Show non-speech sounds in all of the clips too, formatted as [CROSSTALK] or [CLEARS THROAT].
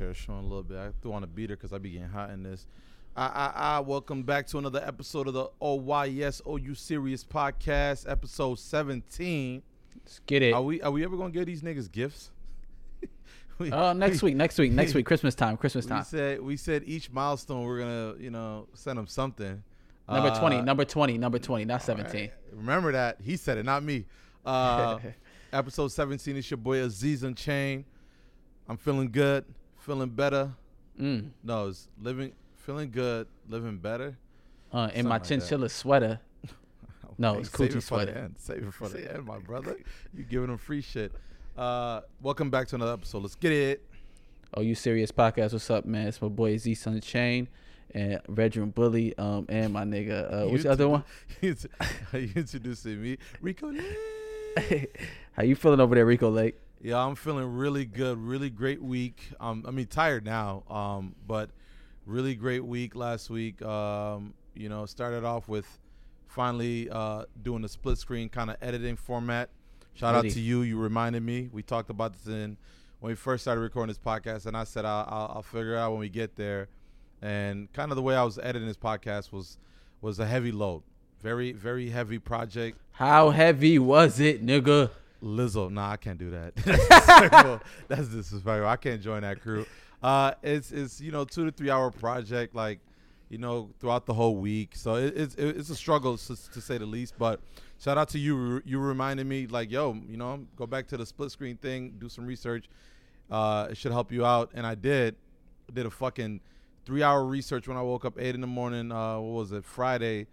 hair showing a little bit. I threw on a beater because I be getting hot in this. I, I, I welcome back to another episode of the OYS OU Serious Podcast, episode 17. Let's get it. Are we are we ever gonna get these niggas gifts? [LAUGHS] We- Uh, next week, next week, next week, [LAUGHS] Christmas time, Christmas time. We said we said each milestone we're gonna you know send them something. Number Uh, 20, number 20, number 20, not 17. Alright. Remember that. He said it, not me. Uh, [LAUGHS] episode 17 is your boy Aziz Unchained. I'm feeling good, feeling better. Mm. No, it's living, feeling good, living better. Uh, in my like that. chinchilla sweater. [LAUGHS] No, Hey, it's coochie it for the sweater. end. Save it for the [LAUGHS] end, my brother. You giving them free shit. Uh, welcome back to another episode. Let's get it. Oh, you serious podcast? What's up, man? It's my boy Z Sun Chain and Redrum Bully, um, and my nigga. Uh, what's the other one? [LAUGHS] Are you introducing me, Rico. Lake. How you feeling over there, Rico Lake? Yeah, I'm feeling really good. Really great week. Um, I mean, tired now. Um, but really great week last week. Um, you know, started off with finally uh doing the split screen kind of editing format. Shout out to you. You reminded me. We talked about this in when we first started recording this podcast, and I said I'll, I'll, I'll figure it out when we get there. And kind of the way I was editing this podcast was was a heavy load, very very heavy project. How heavy was it, nigga? Lizzo, nah, I can't do that. [LAUGHS] That's [LAUGHS] disrespectful. That's disrespectful. I can't join that crew. Uh, it's it's you know two to three hour project, like you know throughout the whole week. So it, it's it's a struggle to, to say the least. But shout out to you. You reminded me, like, yo, you know, go back to the split screen thing, do some research. Uh, it should help you out, and I did. Did a fucking three hour research when I woke up eight in the morning. Uh, what was it? Friday.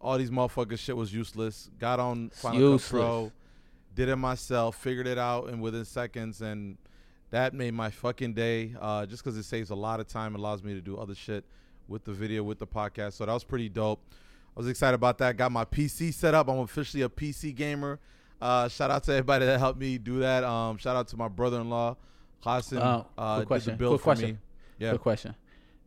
All these motherfuckers shit was useless. Got on Final Cut useless. Pro did it myself, figured it out in within seconds, and that made my fucking day. Uh, just because it saves a lot of time, allows me to do other shit with the video, with the podcast. So that was pretty dope. I was excited about that. Got my PC set up. I'm officially a PC gamer. Uh, shout out to everybody that helped me do that. Um, shout out to my brother-in-law, Qasim. Uh, uh, quick did question, the build quick for question. me. Yeah. Good question.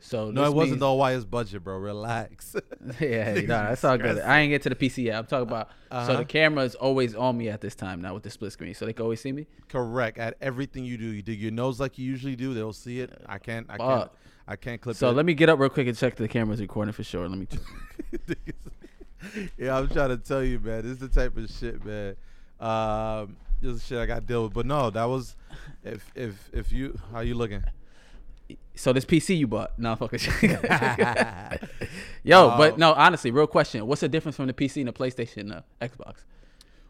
So No, it wasn't means- the OYS budget, bro. Relax. [LAUGHS] yeah, no, that's all good. [LAUGHS] I ain't get to the PC yet. I'm talking about. So Uh-huh. the camera is always on me at this time now with the split screen, so they can always see me. Correct. At everything you do, you dig your nose like you usually do. They'll see it. I can't. I can't. I can't clip So it. let me get up real quick and check the camera's recording for sure. Let me. [LAUGHS] yeah, I'm trying to tell you, man. This is the type of shit, man. Um, this is shit I got to deal with. But no, that was if if if you how you looking? So this PC you bought? No, fuck it. [LAUGHS] [LAUGHS] Yo, but Uh, no, honestly, real question. What's the difference from the PC and the PlayStation, uh, Xbox?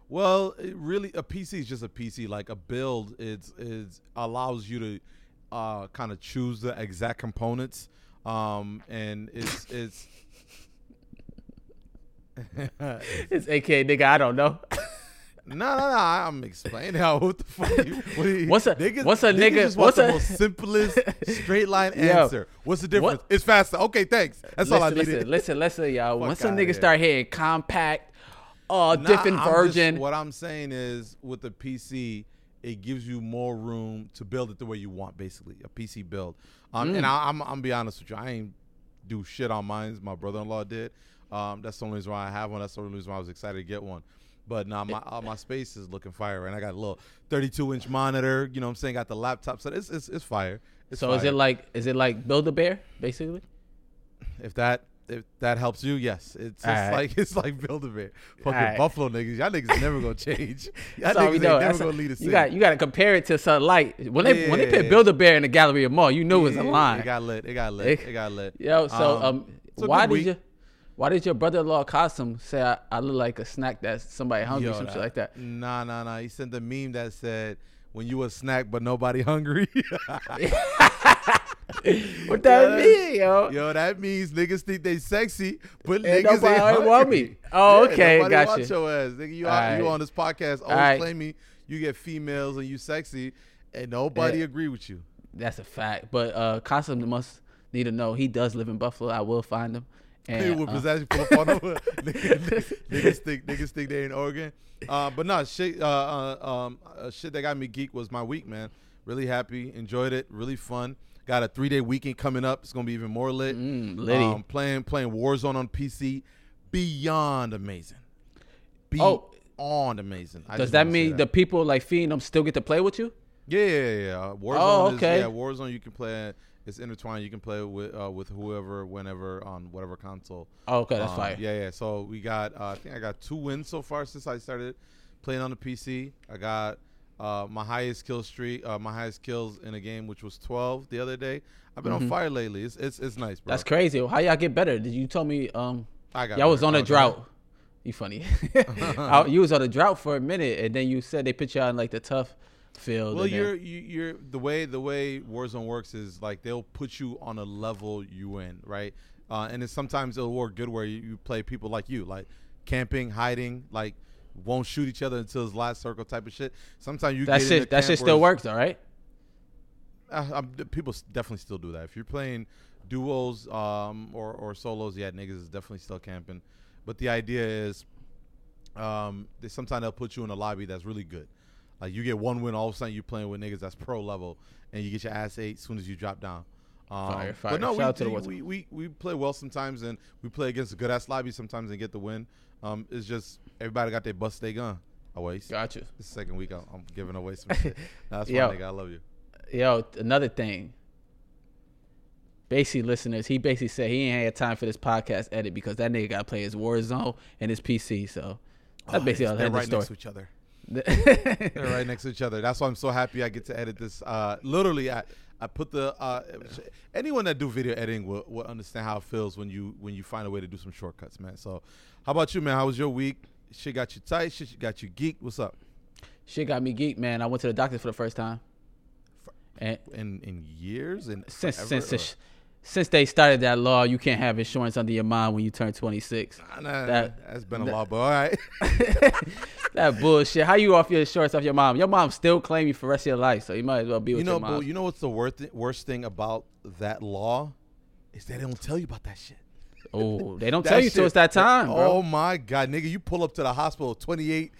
Well, it really, a PC is just a PC. Like a build, it's it allows you to uh, kind of choose the exact components, um, and it's [LAUGHS] it's. It's AK nigga. I don't know. No, no, no. I'm explaining how. What the fuck? You, [LAUGHS] what you- What's a- niggas, what's a nigga- Just what's the a- most simplest [LAUGHS] straight line Yo, answer. What's the difference? what- It's faster. Okay, thanks. That's all I listen, needed. listen, listen, listen, y'all. [LAUGHS] Fuck Once niggas here. start hitting compact, uh, Nah, different I'm just- version. what I'm saying is, with the PC, it gives you more room to build it the way you want. Basically, a PC build. Um, Mm. and I, I'm I'm be honest with you, I ain't do shit on mine. My brother-in-law did. Um, that's the only reason why I have one. That's the only reason why I was excited to get one. But now my uh, my space is looking fire, and I got a little 32 inch monitor. You know what I'm saying? Got the laptop, so it's it's, it's fire. It's so is it like is it like Build a Bear basically? if that if that helps you, yes. It's just Alright. like [LAUGHS] it's like build a bear. Fucking Alright. Buffalo niggas. Y'all niggas never gonna [LAUGHS] change. Y'all That's all niggas we ain't know. never That's gonna a- lead a city. you got you got to compare it to something light. When they when they put Build a Bear in the gallery of Mall, you knew it was a Yeah, line. It got lit. It got lit. It- It got lit. Yo, so Um, um, why did week. you why did your brother-in-law Qasim say I, I look like a snack that somebody hungry, Yo, some shit like that? Nah, nah, nah. He sent a meme that said, "When you a snack but nobody hungry." [LAUGHS] What that Yeah, mean, yo? Yo, that means niggas think they sexy, but And niggas nobody ain't hungry. want me. [LAUGHS] Oh, Yeah, okay, nobody gotcha. want your ass. Nigga, you, you on this podcast always Alright. claiming you get females and you sexy, and nobody Yeah. agree with you. That's a fact. But uh, Qasim must need to know he does live in Buffalo. I will find him. And, with uh, possession pull up on them. [LAUGHS] niggas, niggas think niggas think they in Oregon. Uh, but no shit. Uh, uh, um, uh, shit that got me geek was my week, man. Really happy, enjoyed it, really fun. Got a three day weekend coming up. It's gonna be even more lit. Mm. Um, playing playing Warzone on PC, beyond amazing. Oh. Beyond amazing. I does that mean the people like feeding them still get to play with you? Yeah, yeah, yeah. Warzone Oh, is yeah, Warzone you can play it's intertwined. You can play with uh, with whoever, whenever on whatever console. Oh, okay, that's Um, fire. Yeah, yeah. So we got uh, I think I got two wins so far since I started playing on the PC. I got uh, my highest kill streak, uh, my highest kills in a game, which was 12 the other day. I've been on fire lately. It's it's, it's nice, bro. Mm-hmm. That's crazy. How y'all get better? Did you tell me um I got y'all was on a drought? You funny. [LAUGHS] [LAUGHS] I- you was on a drought for a minute, and then you said they put you on like the tough field. Well, you're you, you're the way the way Warzone works is like they'll put you on a level you in, right? Uh, and then sometimes it'll work good where you, you play people like you, like camping, hiding, like won't shoot each other until it's last circle type of shit. Sometimes you that get shit that shit still works, all right? uh, th- people definitely still do that. If you're playing duos um, or or solos, yeah, niggas is definitely still camping. But the idea is, um, they sometimes they'll put you in a lobby that's really good. Like you get one win, all of a sudden you're playing with niggas that's pro level, and you get your ass ate as soon as you drop down. Um, Fire, fire. But no, Shout we, we, we, we play well sometimes, and we play against a good ass lobby sometimes and get the win. Um, it's just everybody got their bust their gun. Always. Got you. The second week I'm, I'm giving away some shit. [LAUGHS] That's Yo. my nigga. I love you. Yo, another thing. Basically, listeners, he basically said he ain't had time for this podcast edit because that nigga got to play his Warzone and his PC. So that's basically all that right story. next to each other. They're right next to each other. That's why I'm so happy I get to edit this. Uh, literally, I, I put the uh, anyone that do video editing will, will understand how it feels when you when you find a way to do some shortcuts, man. So, how about you, man? How was your week? Shit got you tight. Shit got you geeked. What's up? Shit got me geeked, man. I went to the doctor for the first time. And In in years and since forever, since since, they started that law, you can't have insurance under your mind when you turn 26. Nah, nah, that- has been a that- law, but all right. [LAUGHS] that bullshit. How you off your insurance off your mom? Your mom still claim you for the rest of your life, so you might as well be with you know, your mom. you know what's the worst worst thing about that law is that they don't tell you about that shit. oh, they don't [LAUGHS] tell you till shit- it's that time, bro. Oh my god, nigga, you pull up to the hospital, 28,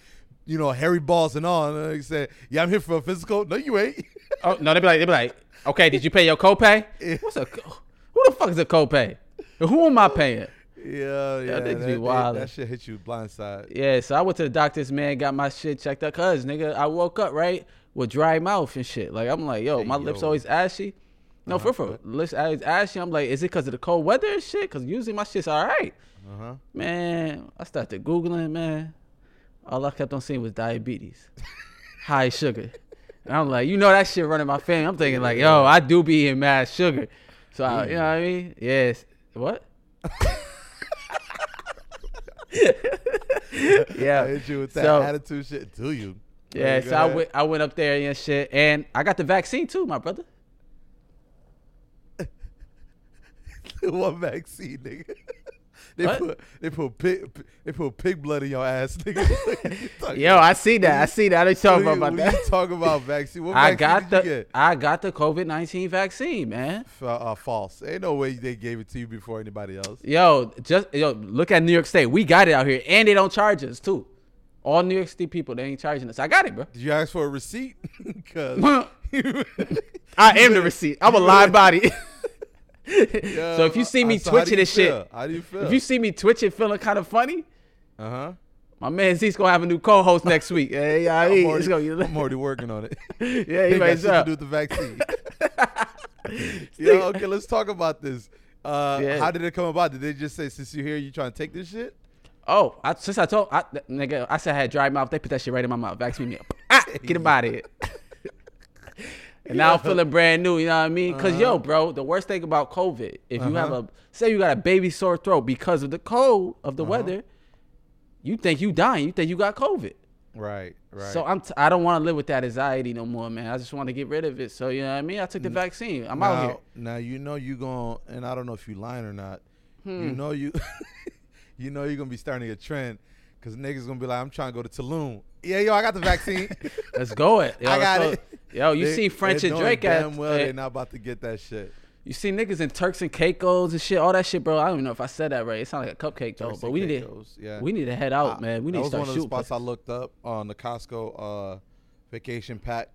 you know, hairy balls and all, and they say, "Yeah, I'm here for a physical." No, you ain't. Oh no, they be like, they be like, okay, did you pay your copay? [LAUGHS] Yeah. What's a who the fuck is a copay? Who am I paying? yeah, yeah, that, that, wildin'. that shit hit you blindside. Yeah, so I went to the doctor's, man, got my shit checked out. Cause nigga, I woke up right with dry mouth and shit. Like I'm like, yo, Hey, my lips always ashy. No, Uh-huh. for real, lips always ashy. I'm like, is it because of the cold weather and shit? Cause usually my shit's all right. Uh huh. Man, I started googling, man. All I kept on seeing was diabetes, [LAUGHS] high sugar. And I'm like, you know that shit running my family. I'm thinking like, yo, I do be eating mad sugar. So I, you know what I mean? Yes. What? [LAUGHS] I yeah. hit you with that So- attitude shit. Do you? Yeah, so I went, I went up there and shit, and I got the vaccine too, my brother. [LAUGHS] What vaccine, nigga? They What? put they put pig they put pig blood in your ass, nigga. [LAUGHS] [LAUGHS] Yo, I see that. I see that. I What talking about you, that. what are you talking about vaccine? What [LAUGHS] I vaccine got the? I got the COVID nineteen vaccine, man. F- uh, false. Ain't no way they gave it to you before anybody else. Yo, just yo, look at New York State. We got it out here, and they don't charge us too. All New York State people, they ain't charging us. I got it, bro. Did you ask for a receipt? Cause I am the receipt. I'm a live body. Yeah, so if you see me so twitching and shit, how do you feel? if you see me twitching, feeling kind of funny, uh huh. my man Z's gonna have a new co-host next week. [LAUGHS] Hey, yeah, I'm, already, gonna- I'm already working on it. [LAUGHS] yeah, he [LAUGHS] got might to do with the vaccine. yeah, okay, let's talk about this. Uh, Yeah. How did it come about? Did they just say, since you're here, you trying to take this shit? Oh, I, since I told I, nigga, I said I had dry mouth. They put that shit right in my mouth. Vaccine me up. Ah, get him out of here. And now I'm feeling brand new. You know what I mean? because yo, bro, the worst thing about COVID, if you have Uh-huh. a say you got a baby sore throat because of the cold of the Uh-huh. weather, you think you dying. You think you got COVID. Right, right. So I'm t- I don't want to live with that anxiety no more, man. I just want to get rid of it. So you know what I mean? I took the vaccine. I'm now, out here. Now you know you going and I don't know if you lying or not. Hmm. [LAUGHS] You know you, you know you're gonna be starting a trend because niggas gonna be like, I'm trying to go to Tulum. Yeah, yo, I got the vaccine. [LAUGHS] Let's go it. Yo, I got let's it. Yo, you They- see French and Drake at damn well eh, they're not about to get that shit. You see niggas in Turks and Caicos and shit, all that shit, bro. I don't even know if I said that right. It sounded like a cupcake though, Turks but we need to yeah. we need to head out, Uh, man. We need to was start one of the shooting. spots I looked up on the Costco uh, vacation pack.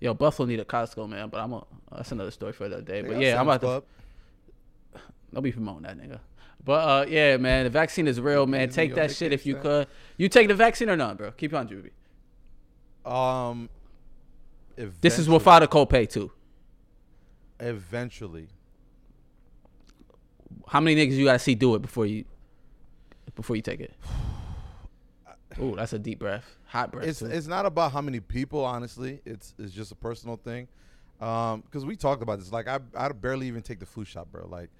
Yo, Buffalo need a Costco, man, but I'm a that's another story for another day. They But yeah, I'm about to Club. don't be promoting that nigga. But uh, yeah, man, the vaccine is real, man. Take that shit if you could. You take the vaccine or not, bro? Keep on, Juby. Um, This is without a copay too. Eventually, How many niggas you gotta see do it before you before you take it? [SIGHS] Ooh, that's a deep breath. Hot breath. it's too. it's not about how many people. Honestly, it's it's just a personal thing. Um, because we talked about this. Like I I barely even take the flu shot, bro. Like,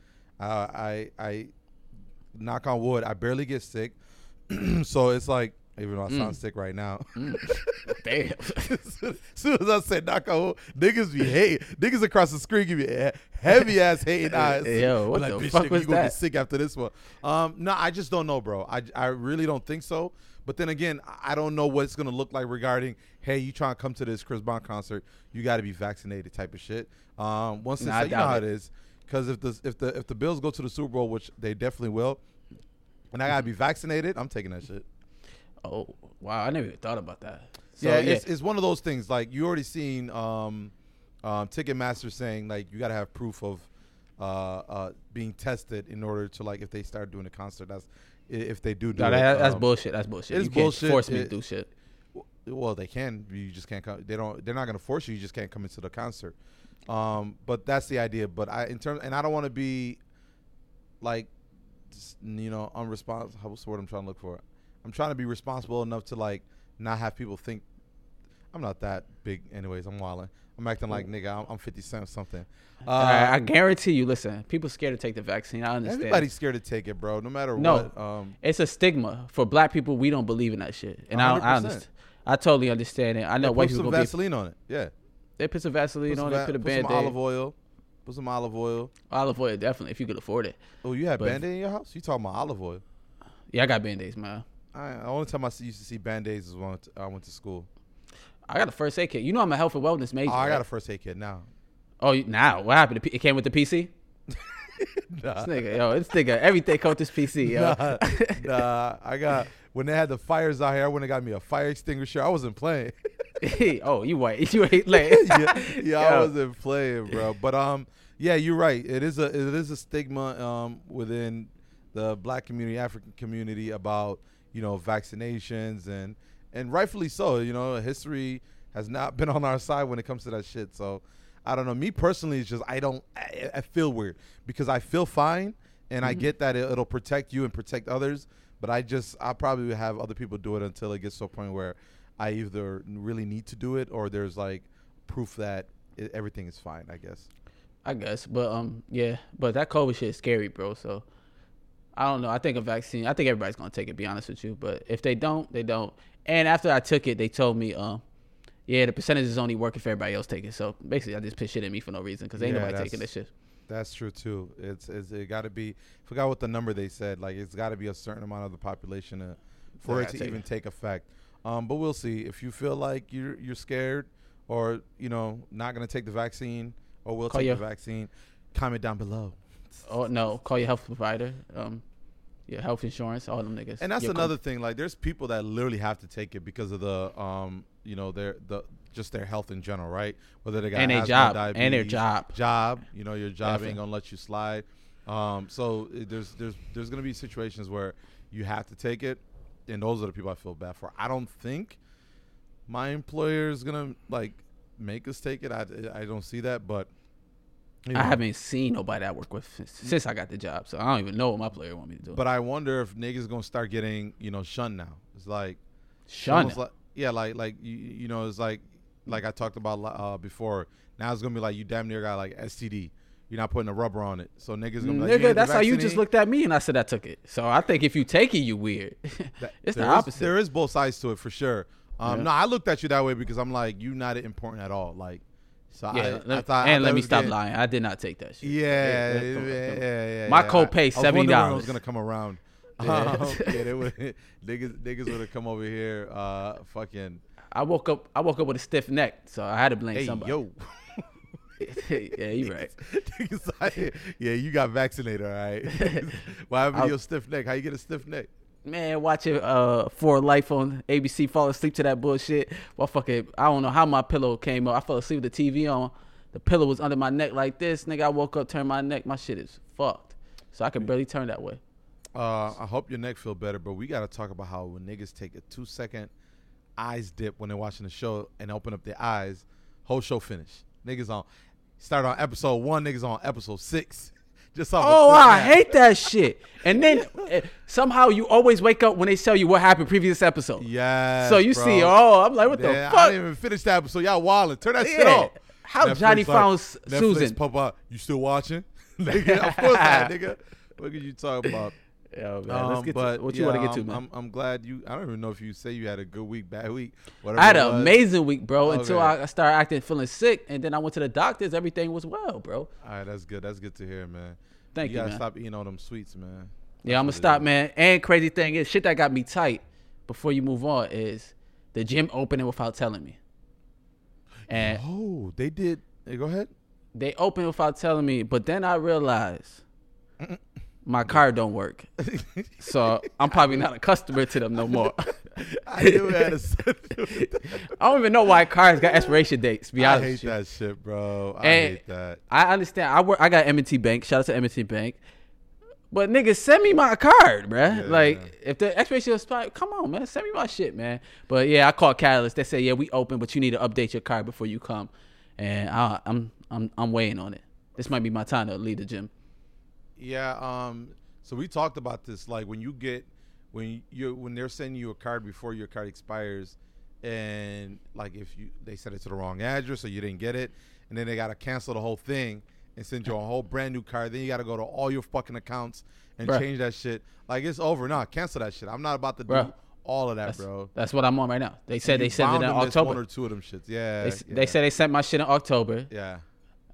uh, I I knock on wood, I barely get sick. [CLEARS THROAT] so it's like even though I sound Mm. sick right now. [LAUGHS] Damn. [LAUGHS] as soon as I said knock on wood, niggas be hate. Niggas across the screen give me heavy ass hating [LAUGHS] eyes. Yo, what Be the fuck nigga, was you gonna that?" get sick after this one. Um, no, I just don't know, bro. I, I really don't think so. But then again, I don't know what it's gonna look like regarding. Hey, you trying to come to this Chris Brown concert? You got to be vaccinated, type of shit. Um, once it's Nah, like, you know doubt how it. it is. Because if the if the if the Bills go to the Super Bowl, which they definitely will, and I gotta be vaccinated, I'm taking that shit. oh wow, I never even thought about that. So, yeah, It's, it's one of those things. Like you already seen um, um, Ticketmaster saying like you got to have proof of uh, uh, being tested in order to like if they start doing a concert. That's if they do do it. that, that's um, bullshit. That's bullshit. it can't bullshit. force me It- to do shit. Well, they can. You just can't come. They don't. They're not going to force you. You just can't come into the concert. Um, but that's the idea. But I in terms, and I don't want to be like, you know, unresponsible. What's the word I'm trying to look for? I'm trying to be responsible enough to like not have people think I'm not that big. Anyways, I'm wilding. I'm acting like nigga. I'm, I'm 50 cent something. Uh, I, I guarantee you. Listen, people scared to take the vaccine. I understand. everybody's scared to take it, bro. No matter No. what. Um, it's a stigma for black people. We don't believe in that shit, and I, I understand. I totally understand it. I know they white put people some gonna be. Vaseline on it. Yeah. They put some Vaseline Put some, on va- it. Put a put band some aid. olive oil. Put some olive oil. Olive oil, definitely. If you could afford it. Oh, you had But- Band-Aid in your house? You talking about olive oil? Yeah, I got band aids, man. I, the only time I used to see Band-Aids is when I went to, I went to school. I got a first aid kit. You know I'm a health and wellness major. Oh, I got right? a first aid kit now. Oh, now what happened? It came with the PC. [LAUGHS] Nah, This nigga, yo, this nigga, everything come with this PC, yo. nah, [LAUGHS] nah, I got when they had the fires out here. I went and got me a fire extinguisher. I wasn't playing. [LAUGHS] [LAUGHS] oh, you white, [LAUGHS] you ain't [LAUGHS] late. yeah, yeah I wasn't playing, bro. But um, yeah, you're right. It is a it is a stigma um within the black community, African community about you know vaccinations and and rightfully so. You know, history has not been on our side when it comes to that shit. So I don't know. Me personally, it's just I don't. I, I feel weird because I feel fine and I get that it, it'll protect you and protect others. But I just I probably have other people do it until it gets to a point where I either really need to do it or there's like proof that it, everything is fine. I guess. I guess, but um, yeah, but that COVID shit is scary, bro. So I don't know. I think a vaccine. I think everybody's gonna take it. Be honest with you, but if they don't, they don't. And after I took it, they told me, um, yeah, the percentage is only working if everybody else take it. So basically, I just put shit in me for no reason because ain't Yeah, nobody taking this shit. That's true too. It's, it's it got to be. Forgot what the number they said. Like it's got to be a certain amount of the population to, for Yeah, it to even it. take effect. Um, but we'll see. If you feel like you're you're scared or you know not gonna take the vaccine or will Call take your- the vaccine, comment down below. Oh no, call your health provider. Um, your health insurance, all them niggas. And that's Your another thing. Like, there's people that literally have to take it because of the, um, you know, their the just their health in general, right? Whether they got And their job. And their job. job. You know, your job Definitely. ain't gonna let you slide. Um, so there's there's there's gonna be situations where you have to take it, and those are the people I feel bad for. I don't think my employer is gonna like make us take it. I I don't see that, but you I haven't seen nobody I work with since, I got the job, so I don't even know what my player want me to do. But I wonder if niggas gonna start getting you know shunned now. It's like Shun almost Like, yeah, like like you, you know, it's like like I talked about uh, before. Now it's gonna be like you damn near got like STD. You're not putting a rubber on it, so niggas gonna be like, you Nigga, that's how you just looked at me and I said I took it. So I think if you take it, you weird. [LAUGHS] That- it's the there is- opposite. there is both sides to it for sure. Um, Yeah. No, I looked at you that way because I'm like, you're not important at all. Like, so yeah, I, let- I thought. I and thought let me stop getting- lying. I did not take that shit. Yeah, yeah, yeah, yeah, My copay I- I was wondering when $70. it was gonna come around. [LAUGHS] Yeah. Um, [LAUGHS] yeah, they would, niggas, niggas would have come over here, uh, fucking. I woke up. I woke up with a stiff neck, so I had to blame Hey, somebody. yo. [LAUGHS] yeah, you right. [LAUGHS] Yeah, you got vaccinated, all right. [LAUGHS] Why I'll- your stiff neck? How you get a stiff neck? Man, watching uh For Life on ABC, fall asleep to that bullshit. Well, fucking, I don't know how my pillow came up. I fell asleep with the TV on. The pillow was under my neck like this. Nigga, I woke up, turned my neck. My shit is fucked. So I can barely turn that way. Uh, I hope your neck feel better, but we got to talk about how when niggas take a two second eyes dip when they're watching the show and open up their eyes, whole show finished. Niggas on start on episode one. Niggas on episode six. Just off Oh, I hate that shit. And then eh, somehow you always wake up when they tell you what happened previous episode. Yes. so you bro. see, oh, I'm like, what Damn, the fuck? I didn't even finish that episode. Y'all wildin'. Turn that shit off. How Johnny found Netflix Susan? pop out. You still watching? [LAUGHS] nigga, of course not, [LAUGHS] nigga. What could you talk about? Yo, man, let's Um, get but to what you yeah, want to get to, I'm, man. I'm, I'm glad you. I don't even know if you say you had a good week, bad week. I had an amazing week, bro. Until I started acting feeling sick, and then I went to the doctors. Everything was well, bro. All right, that's good. That's good to hear, man. Thank you, You gotta man. stop eating all them sweets, man. Yeah, I'm gonna stop, is. man. And crazy thing is, shit that got me tight. Before you move on, is the gym opening without telling me, and Oh, they did. Hey, go ahead. they opened without telling me. But then I realized my car don't work, so I'm probably not a customer to them no more. [LAUGHS] I knew had a do with that. [LAUGHS] I don't even know why cars got expiration dates. Be I hate that shit, bro. I And- hate that. I understand. I work. I got M&T Bank. Shout out to M&T Bank. But nigga, send me my card, bruh. Yeah. Like, if the expiration expired, come on, man, send me my shit, man. But yeah, I called Catalyst. They said, yeah, we open, but you need to update your card before you come. And I, I'm, I'm, I'm waiting on it. This might be my time to leave the gym. Yeah. Um. So we talked about this. Like when you get when you when they're sending you a card before your card expires, and like if you they sent it to the wrong address or you didn't get it, and then they gotta cancel the whole thing and send you a whole brand new card. Then you gotta go to all your fucking accounts and Bruh. change that shit. Like it's over. Nah, cancel that shit. I'm not about to do all of that, That's, bro. that's what I'm on right now. They said they sent it in to miss One or October. two of them shits. Yeah. They, yeah. they said they sent my shit in October. Yeah.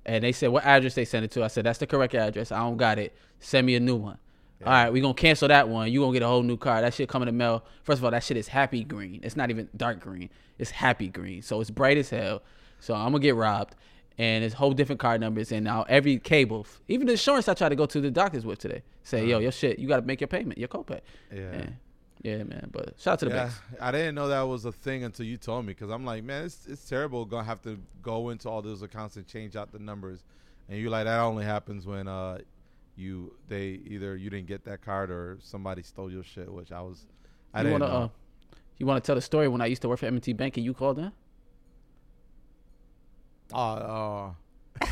And they said what address they sent it to. I said that's the correct address. I don't got it. Send me a new one. All right, we're gonna cancel that one. You're gonna get a whole new car. That shit coming in the mail. First of all, that shit is happy green. It's not even dark green. It's happy green. So it's bright as hell. So I'm gonna get robbed. And it's whole different card numbers. And now every cable, even the insurance I tried to go to the doctors with today, say, uh-huh. yo, your shit, you gotta make your payment, your copay. Yeah. And- yeah, man. But shout out to the Yeah, banks. I didn't know that was a thing until you told me because I'm like, man, it's it's terrible gonna have to go into all those accounts and change out the numbers, and you're like, that only happens when uh you they either you didn't get that card or somebody stole your shit, which I was I you didn't wanna know. uh, you wanna tell the story when I used to work for M&T Bank and you called in? Oh, uh, [LAUGHS]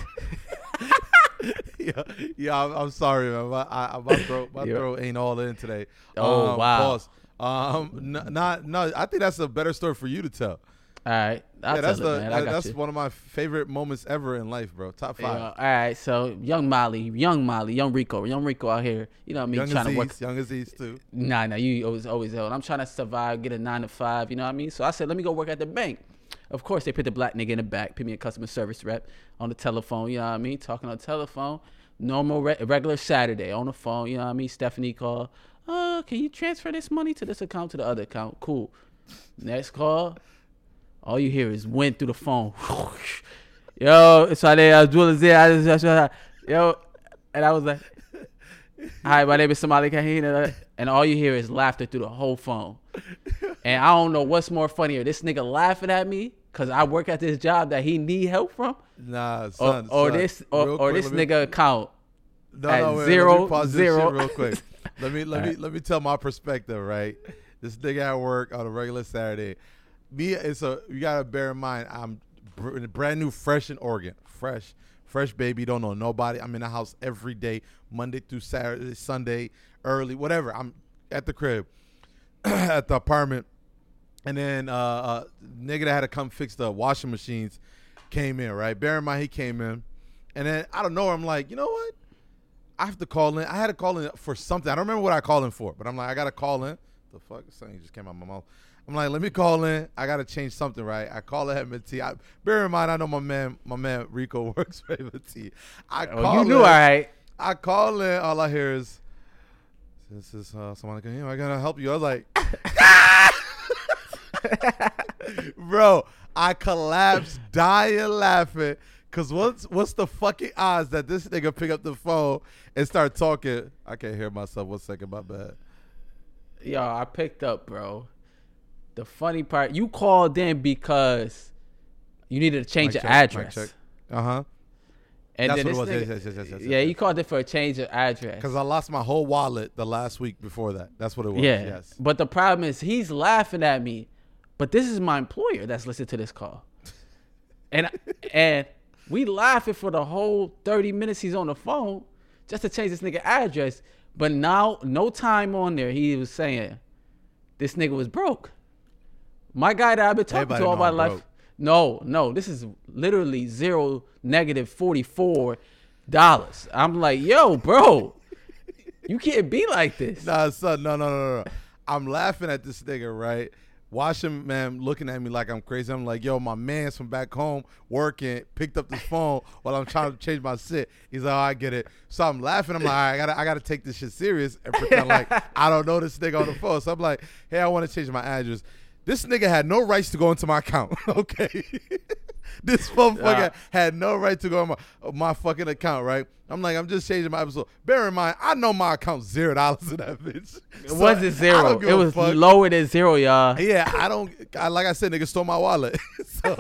yeah, yeah. I'm, I'm sorry, man. My, I, my throat, my [LAUGHS] Yeah. throat ain't all in today. Oh, um, wow. Um, n- not no. I think that's a better story for you to tell. All right, I'll yeah, that's the it, man. I that- got that's you. one of my favorite moments ever in life, bro. Top Yeah, five. all right, so young Molly, young Molly, young Rico, young Rico out here. You know what I mean? young trying Aziz, to work. young Aziz too. Nah, nah, you always always held. I'm trying to survive, get a nine to five. You know what I mean? So I said, let me go work at the bank. Of course, they put the black nigga in the back, put me a customer service rep on the telephone. You know what I mean? Talking on the telephone, normal re- regular Saturday on the phone. You know what I mean? Stephanie call. Uh, can you transfer this money to this account to the other account? Cool. Next call. All you hear is went through the phone. [LAUGHS] Yo, it's Ade Abdul Yo, and I was like, Hi, my name is Somali Kahina. And all you hear is laughter through the whole phone. And I don't know what's more funnier. This nigga laughing at me because I work at this job that he need help from. Nah, Or, son. or son. this or, or quick, this me- nigga account. no, at no, wait, let me pause this shit real quick. [LAUGHS] let me let me Alright. let me tell my perspective. Right, this nigga at work on a regular Saturday. Me, it's a you gotta bear in mind. I'm br- brand new, fresh in Oregon, fresh, fresh baby. Don't know nobody. I'm in the house every day, Monday through Saturday, Sunday, early, whatever. I'm at the crib, [CLEARS THROAT] at the apartment. And then uh, uh nigga that had to come fix the washing machines came in, right? Bear in mind he came in. And then I don't know, I'm like, you know what? I have to call in. I had to call in for something. I don't remember what I called in for, but I'm like, I gotta call in. The fuck? Something just came out my mouth. I'm like, let me call in. I gotta change something, right? I call it M&T. I, bear in mind, I know my man, my man Rico [LAUGHS] works for M&T. Oh, call you knew, in, all right. I call in. All I hear is, "This is uh, someone can hear. I gotta help you." I was like, [LAUGHS] [LAUGHS] "Bro, I collapsed, dying laughing." Cause what's what's the fucking odds that this nigga pick up the phone and start talking? I can't hear myself. One second, my bad. Yo, I picked up, bro. The funny part, you called in because you needed to change Mic your check, address. Uh huh. And That's then what it was. nigga- Yes, yes, yes, yeah, you called it for a change of address. Cause I lost my whole wallet the last week before that. That's what it was. yeah. Yes. But the problem is he's laughing at me, but this is my employer that's listening to this call. and and we laughing for the whole 30 minutes he's on the phone just to change this nigga address. But now, no time on there, he was saying this nigga was broke. My guy that I've been talking Everybody to all my life. broke. No, no, this is literally zero negative 44 dollars. I'm like, yo, bro, you can't be like this. Nah, son, no, no, no, no. I'm laughing at this nigga, right? Watch him, man, looking at me like I'm crazy. I'm like, yo, my man's from back home working, picked up the phone while I'm trying to change my shit. He's like, oh, I get it. So I'm laughing. I'm like, right, I gotta, I gotta take this shit serious and pretend like [LAUGHS] I don't know this nigga on the phone. So I'm like, hey, I want to change my address. This nigga had no rights to go into my account. [LAUGHS] okay. [LAUGHS] this motherfucker had no right to go on my, my fucking account, right? I'm like, I'm just changing my episode. Bear in mind, I know my account's zero dollars in that bitch. It wasn't zero. It was lower than zero, y'all. Yeah, I don't. I, like I said, nigga stole my wallet. [LAUGHS] so,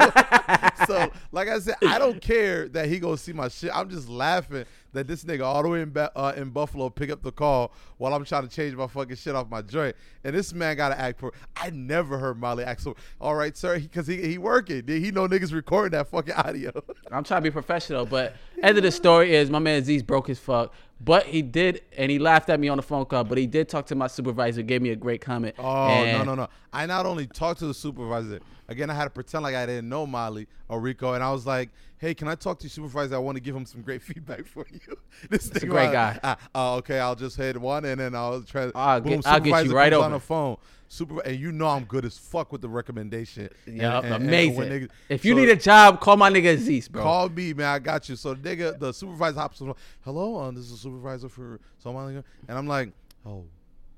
so, like I said, I don't care that he gonna see my shit. I'm just laughing that this nigga all the way in Ba- uh, in Buffalo pick up the call while I'm trying to change my fucking shit off my joint, and this man got to act for. I never heard Molly act so. All right, sir, because he, he working. Did he know niggas recording that fucking audio. I'm trying to be professional, but end of the story is my man Z's broke as fuck. But he did, and he laughed at me on the phone call. But he did talk to my supervisor, gave me a great comment. Oh no no no! I not only talked to the supervisor. Again, I had to pretend like I didn't know Molly or Rico, and I was like, "Hey, can I talk to your supervisor? I want to give him some great [LAUGHS] feedback for you." [LAUGHS] this is a great guy. like, "Ah, uh, okay, I'll just hit one, and then I'll try. I'll boom, get- I'll get you right comes on the phone. Super, and you know I'm good as fuck with the recommendation. Yeah, Yup, and- amazing. niggas- if you so- need a job, call my nigga Aziz, bro. Call me, man. I got you. So, nigga, the supervisor hops on. Hello, um, this is supervisor for someone. And I'm like, oh,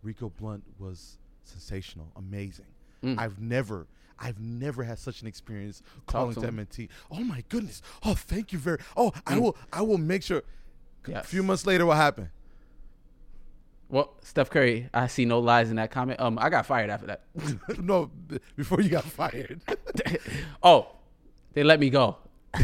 Rico Blunt was sensational, amazing. Mm. I've never, I've never had such an experience calling to. M&T. Oh my goodness. Oh, thank you very. Oh, I Mm. will, I will make sure. A few months later, what happened? Well, Steph Curry, I see no lies in that comment. Um, I got fired after that. [LAUGHS] no, before you got fired. [LAUGHS] oh, they let me go. [LAUGHS]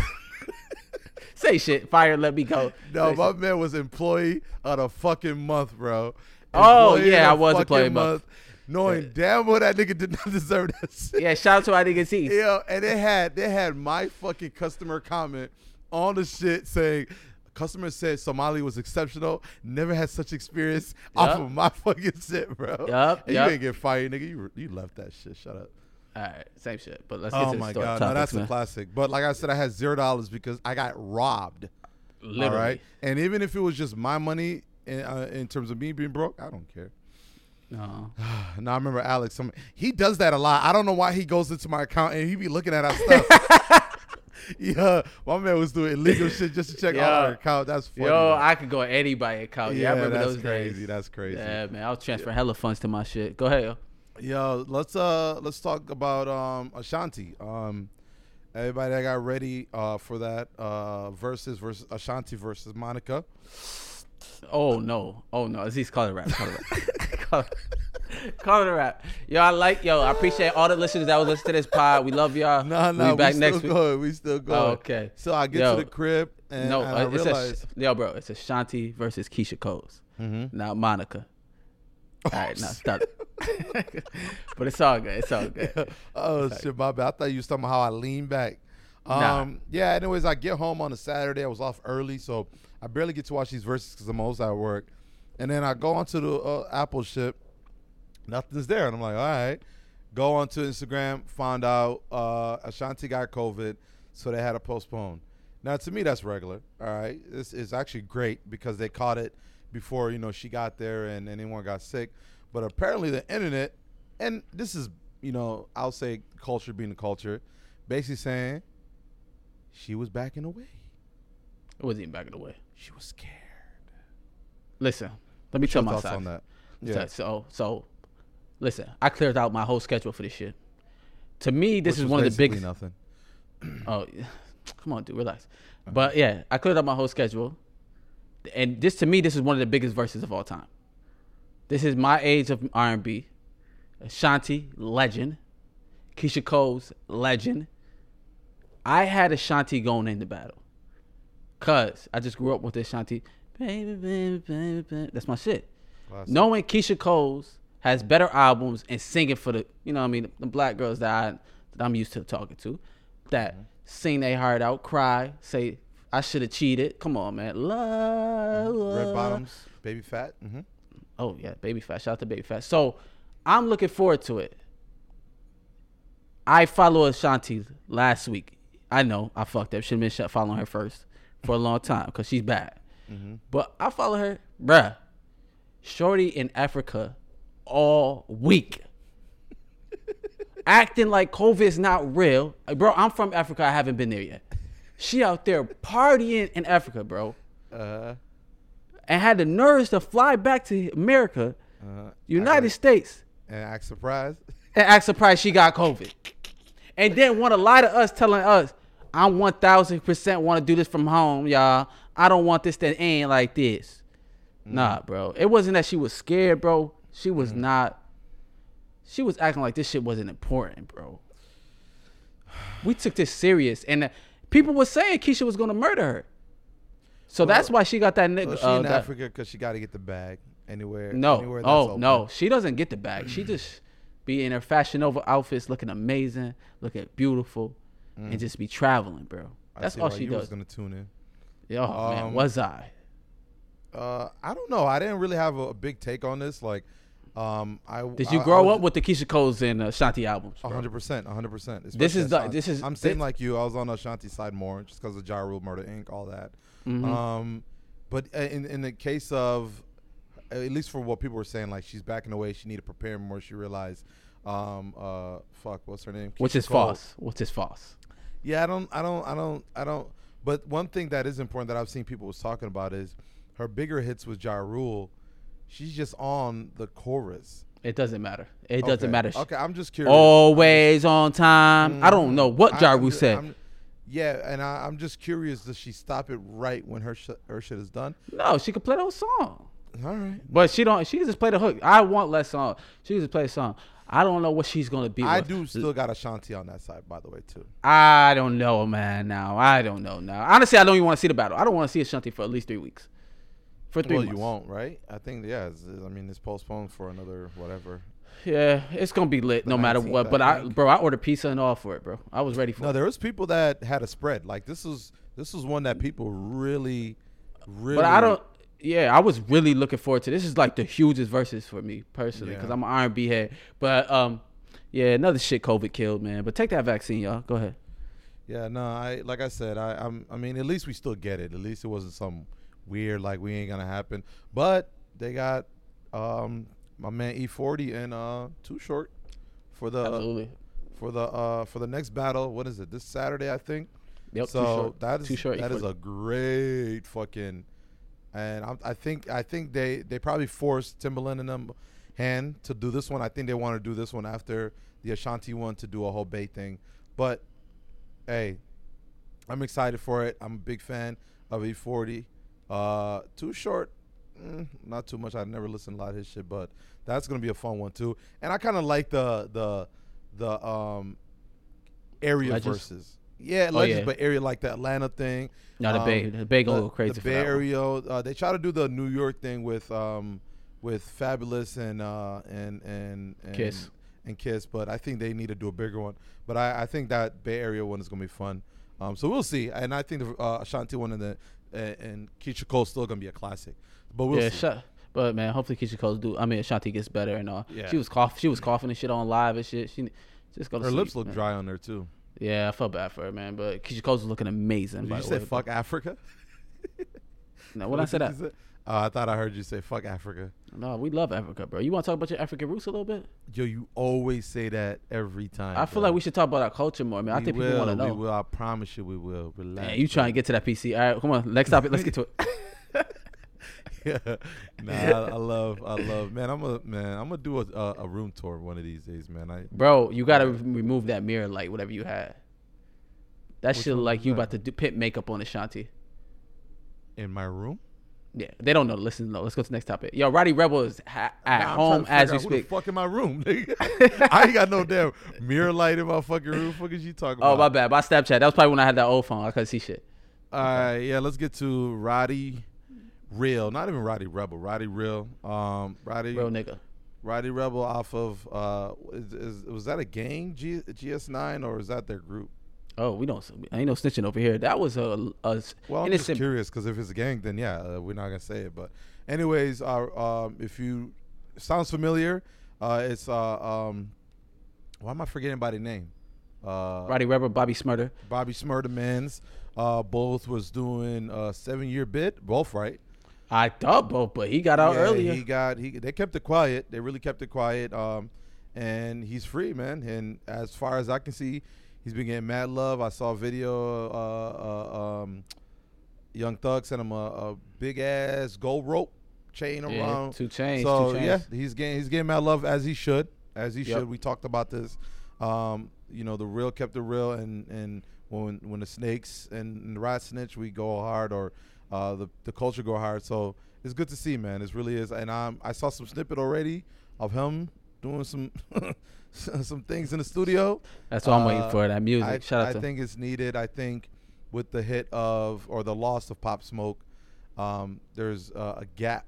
Say shit. Fired, let me go. No, Say my shit. man was employee of the fucking month, bro. Oh, yeah, I was fucking employee month. Knowing damn well that nigga did not [LAUGHS] deserve that shit. Yeah, shout out to our nigga Aziz. Yeah, and they had they had my fucking customer comment on the shit saying customer said Somali was exceptional, never had such experience off of my [LAUGHS] fucking shit, bro. Yup, And yup. you ain't get fired, nigga. You you left that shit. Shut up. All right, same shit. But let's get Oh to my the story. god, no, that's man. a classic. But like I said, I had zero dollars because I got robbed. Literally. All right, and even if it was just my money in, uh, in terms of me being broke, I don't care. No. [SIGHS] Now I remember Alex. Some, he does that a lot. I don't know why he goes into my account and he be looking at our stuff. [LAUGHS] [LAUGHS] yeah, my man was doing illegal shit just to check out our account. That's funny. Yo, though. I could go anybody account. Yeah, I remember that's those crazy. days. That's crazy. Yeah, man, I was transferring hella funds to my shit. Go ahead, yo. Yo, let's uh let's talk about um Ashanti. Um, everybody that got ready uh for that uh versus versus Ashanti versus Monica. Oh no, oh no, Aziz, call it a rap. Call it a rap. [LAUGHS] call, it, call it a rap. Yo, I like yo. I appreciate all the listeners that was listening to this pod. We love y'all. No, no, we back still next week. going. We still going. Oh, okay. So I get Yo. to the crib and, no, and I uh, it's realize. a yo, bro. It's Ashanti versus Keyshia Coles, Mhm. not Monica. All right, now stop. [LAUGHS] [LAUGHS] but it's all good. It's all good. [LAUGHS] oh shit, my bad. I thought you was talking about how I lean back. Um, Nah. yeah. Anyways, I get home on a Saturday. I was off early, so I barely get to watch these verses because I'm always at work. And then I go onto the uh, Apple ship. Nothing's there, and I'm like, all right. Go onto Instagram, find out uh, Ashanti got COVID, so they had to postpone. Now, to me, that's regular. All right, this is actually great because they caught it before you know she got there and anyone got sick. But apparently, the internet, and this is you know, I'll say culture being the culture, basically saying she was backing away. It wasn't even back in the way. She was scared. Listen, let me What's tell your my thoughts on that? So, Yeah, so, so, listen, I cleared out my whole schedule for this shit. To me, this Which is one of the biggest. nothing. [CLEARS THROAT] Oh, [SNIFFS] come on, dude, relax. But yeah, I cleared out my whole schedule, and this to me, this is one of the biggest verses of all time. This is my age of R and B. Ashanti, legend. Keyshia Cole's legend. I had Ashanti going into battle, cause I just grew up with Ashanti. Baby, baby, baby, baby. That's my shit. Classic. Knowing Keyshia Cole's has better albums and singing for the, you know, what I mean, the black girls that I that I'm used to talking to, that sing their heart out, cry, say I should have cheated. Come on, man. Love. Red bottoms, baby fat. Mm-hmm. Oh yeah, baby fat. Shout out to baby fat. So I'm looking forward to it. I followed Ashanti last week. I know I fucked up. Should have been following her first for a long time because she's bad. Mm-hmm. But I follow her, bruh. Shorty in Africa all week. Acting like COVID's not real. Bro, I'm from Africa. I haven't been there yet. She out there partying in Africa, bro. Uh, And had the nerves to fly back to America, uh, United States, and act surprised. and act surprised she got COVID. And then want to lie to us, telling us, I'm 1000% want to do this from home, y'all. I don't want this to end like this. Nah, bro. It wasn't that she was scared, bro. She was not. She was acting like this shit wasn't important, bro. We took this serious, and uh, people were saying Keyshia was gonna murder her. So that's why she got that nigga. Well, she uh, in that- Africa because she got to get the bag anywhere. no, anywhere that's oh open. no, she doesn't get the bag. She just be in her fashion over outfits, looking amazing, looking beautiful, and just be traveling, bro. Mm. I That's see all why she you does. was gonna tune in. Yo, man, Um, was I? Uh, I don't know. I didn't really have a, a big take on this. Like, um, I Did you I- I grow was- up with the Keyshia Coles and uh, Shanti albums? Hundred percent, hundred percent. This is the- this is- I'm same like you. I was on Ashanti's side more just because of Ja Rule, Murder Inc., all that. Mhm. Um, but uh, in in the case of, at least for what people were saying, like she's backing away. She needed to prepare more. She realized, um, uh, fuck, what's her name? Which Keyshia is Cole. false. Which is false. Yeah, I don't, I don't, I don't, I don't. But one thing that is important that I've seen people was talking about is her bigger hits with Ja Rule. She's just on the chorus. It doesn't matter. It doesn't matter. Okay, I'm just curious. Always on time. I don't mm-hmm. know what I- Ja I'm Rule ju- said. I'm- yeah, and I, I'm just curious. Does she stop it right when her sh- her shit is done? no, she could play the whole song. All right. But she don't. She just play the hook. I want less song. She just play a song. I don't know what she's gonna be. I with. do still got Ashanti on that side, by the way, too. I don't know, man. Now I don't know. Now honestly, I don't even want to see the battle. I don't want to see Ashanti for at least three weeks. For three well, months. you won't, right? I think yeah. It's, I mean, it's postponed for another whatever. Yeah, it's gonna be lit The no matter what. I But I, bro, I ordered pizza and all for it, bro. I was ready for No, it. there was people that had a spread. Like this was this was one that people really, really. But I don't. Yeah, I was really looking forward to this. Is like the hugest verses for me personally because Yeah. I'm an R&B head. But um, yeah, another shit COVID killed, man. But take that vaccine, y'all. Go ahead. Yeah, no, I like I said, I I'm, I mean, at least we still get it. At least it wasn't some weird like we ain't gonna happen. But they got um my man E40 and uh Too Short for the Absolutely. for the uh for the next battle. What is it? This Saturday, I think. Yep. so that is short. that is E40. a great fucking, and I'm, I think I think they they probably forced Timbaland and them hand to do this one. I think they want to do this one after the Ashanti one to do a whole Bay thing. But hey, I'm excited for it. I'm a big fan of E40. Uh, too short, mm, not too much. I never listened to a lot of his shit, but that's gonna be a fun one too. And I kind of like the the the um area Legends? verses. Yeah, Oh, legends, yeah. but area like the Atlanta thing. No, the um, Bay, the Bay the, crazy the Bay. Area. Uh, they try to do the New York thing with um with Fabolous and uh and and, and Kiss. and Kiss, but I think they need to do a bigger one. But I, I think that Bay Area one is gonna be fun. Um, so we'll see. And I think the uh, Ashanti one and the uh, and Keyshia Cole still gonna be a classic. But we'll yeah, see. shut. But man, hopefully Keyshia Cole's do. I mean, Ashanti gets better and all. Yeah. She was cough. She was coughing and shit on live and shit. She just go to Her sleep, lips look man. dry on there too. Yeah, I felt bad for her, man. But Keisha Cole's looking amazing. Did by you say fuck Africa? No, when I said that? Oh, I thought I heard you say fuck Africa. no, we love Africa, bro. You want to talk about your African roots a little bit? Yo, you always say that every time. I feel bro. like we should talk about our culture more, man. I We think will, people want to know. We will. I promise you, we will. Relax. Man, you trying to get to that PC? All right, come on. Next topic. Let's get to it. yeah. [LAUGHS] [LAUGHS] Nah, I, I love, I love, man. I'm a man. I'm gonna do a, a, a room tour one of these days, man. I Bro, you gotta re- remove that mirror light, whatever you had. That shit like you about to do pit makeup on Ashanti. in my room. Yeah, they don't know. Listen, though. Let's go to the next topic. Yo, Rowdy Rebel is ha- at Nah, home as we speak. the fuck in my room? [LAUGHS] nigga. I ain't got no damn mirror light in my fucking room. Fuck is you talking Oh, about? my bad. My Snapchat. That was probably when I had that old phone. I couldn't see shit. All right, yeah. Let's get to Roddy Real. Not even Rowdy Rebel. Roddy Real. Um, Roddy Real nigga. Rowdy Rebel off of uh, is, is was that a gang G, GS9 or is that their group? Oh, we don't. Ain't no snitching over here. That was a, a Well, I'm just curious because if it's a gang, then yeah, uh, we're not gonna say it. But anyways, uh, um, if you sounds familiar, uh, it's uh, um, why am I forgetting about the name? Uh, Rowdy Rebel, Bobby Shmurda. Bobby Smurdermans. Uh, both was doing a seven year bid, both right. I thought both, but he got out Yeah, earlier. He got he. They kept it quiet. They really kept it quiet. Um, and he's free, man. And as far as I can see, he's been getting mad love. I saw a video. Uh, uh, um, Young Thug sent him a, a big ass gold rope chain Yeah, around. two chains, So two chains. yeah, he's getting he's getting mad love as he should, as he Yep. should. We talked about this. Um, you know, the real kept the real, and and when when the snakes and, and the rat snitch, we go hard, or uh, the the culture go hard. So it's good to see, man. It really is. And um, I saw some snippet already of him doing some [LAUGHS] some things in the studio. That's what I'm waiting Uh, for. That music. I, Shout out I to. think it's needed. I think with the hit of or the loss of Pop Smoke, um, there's uh, a gap,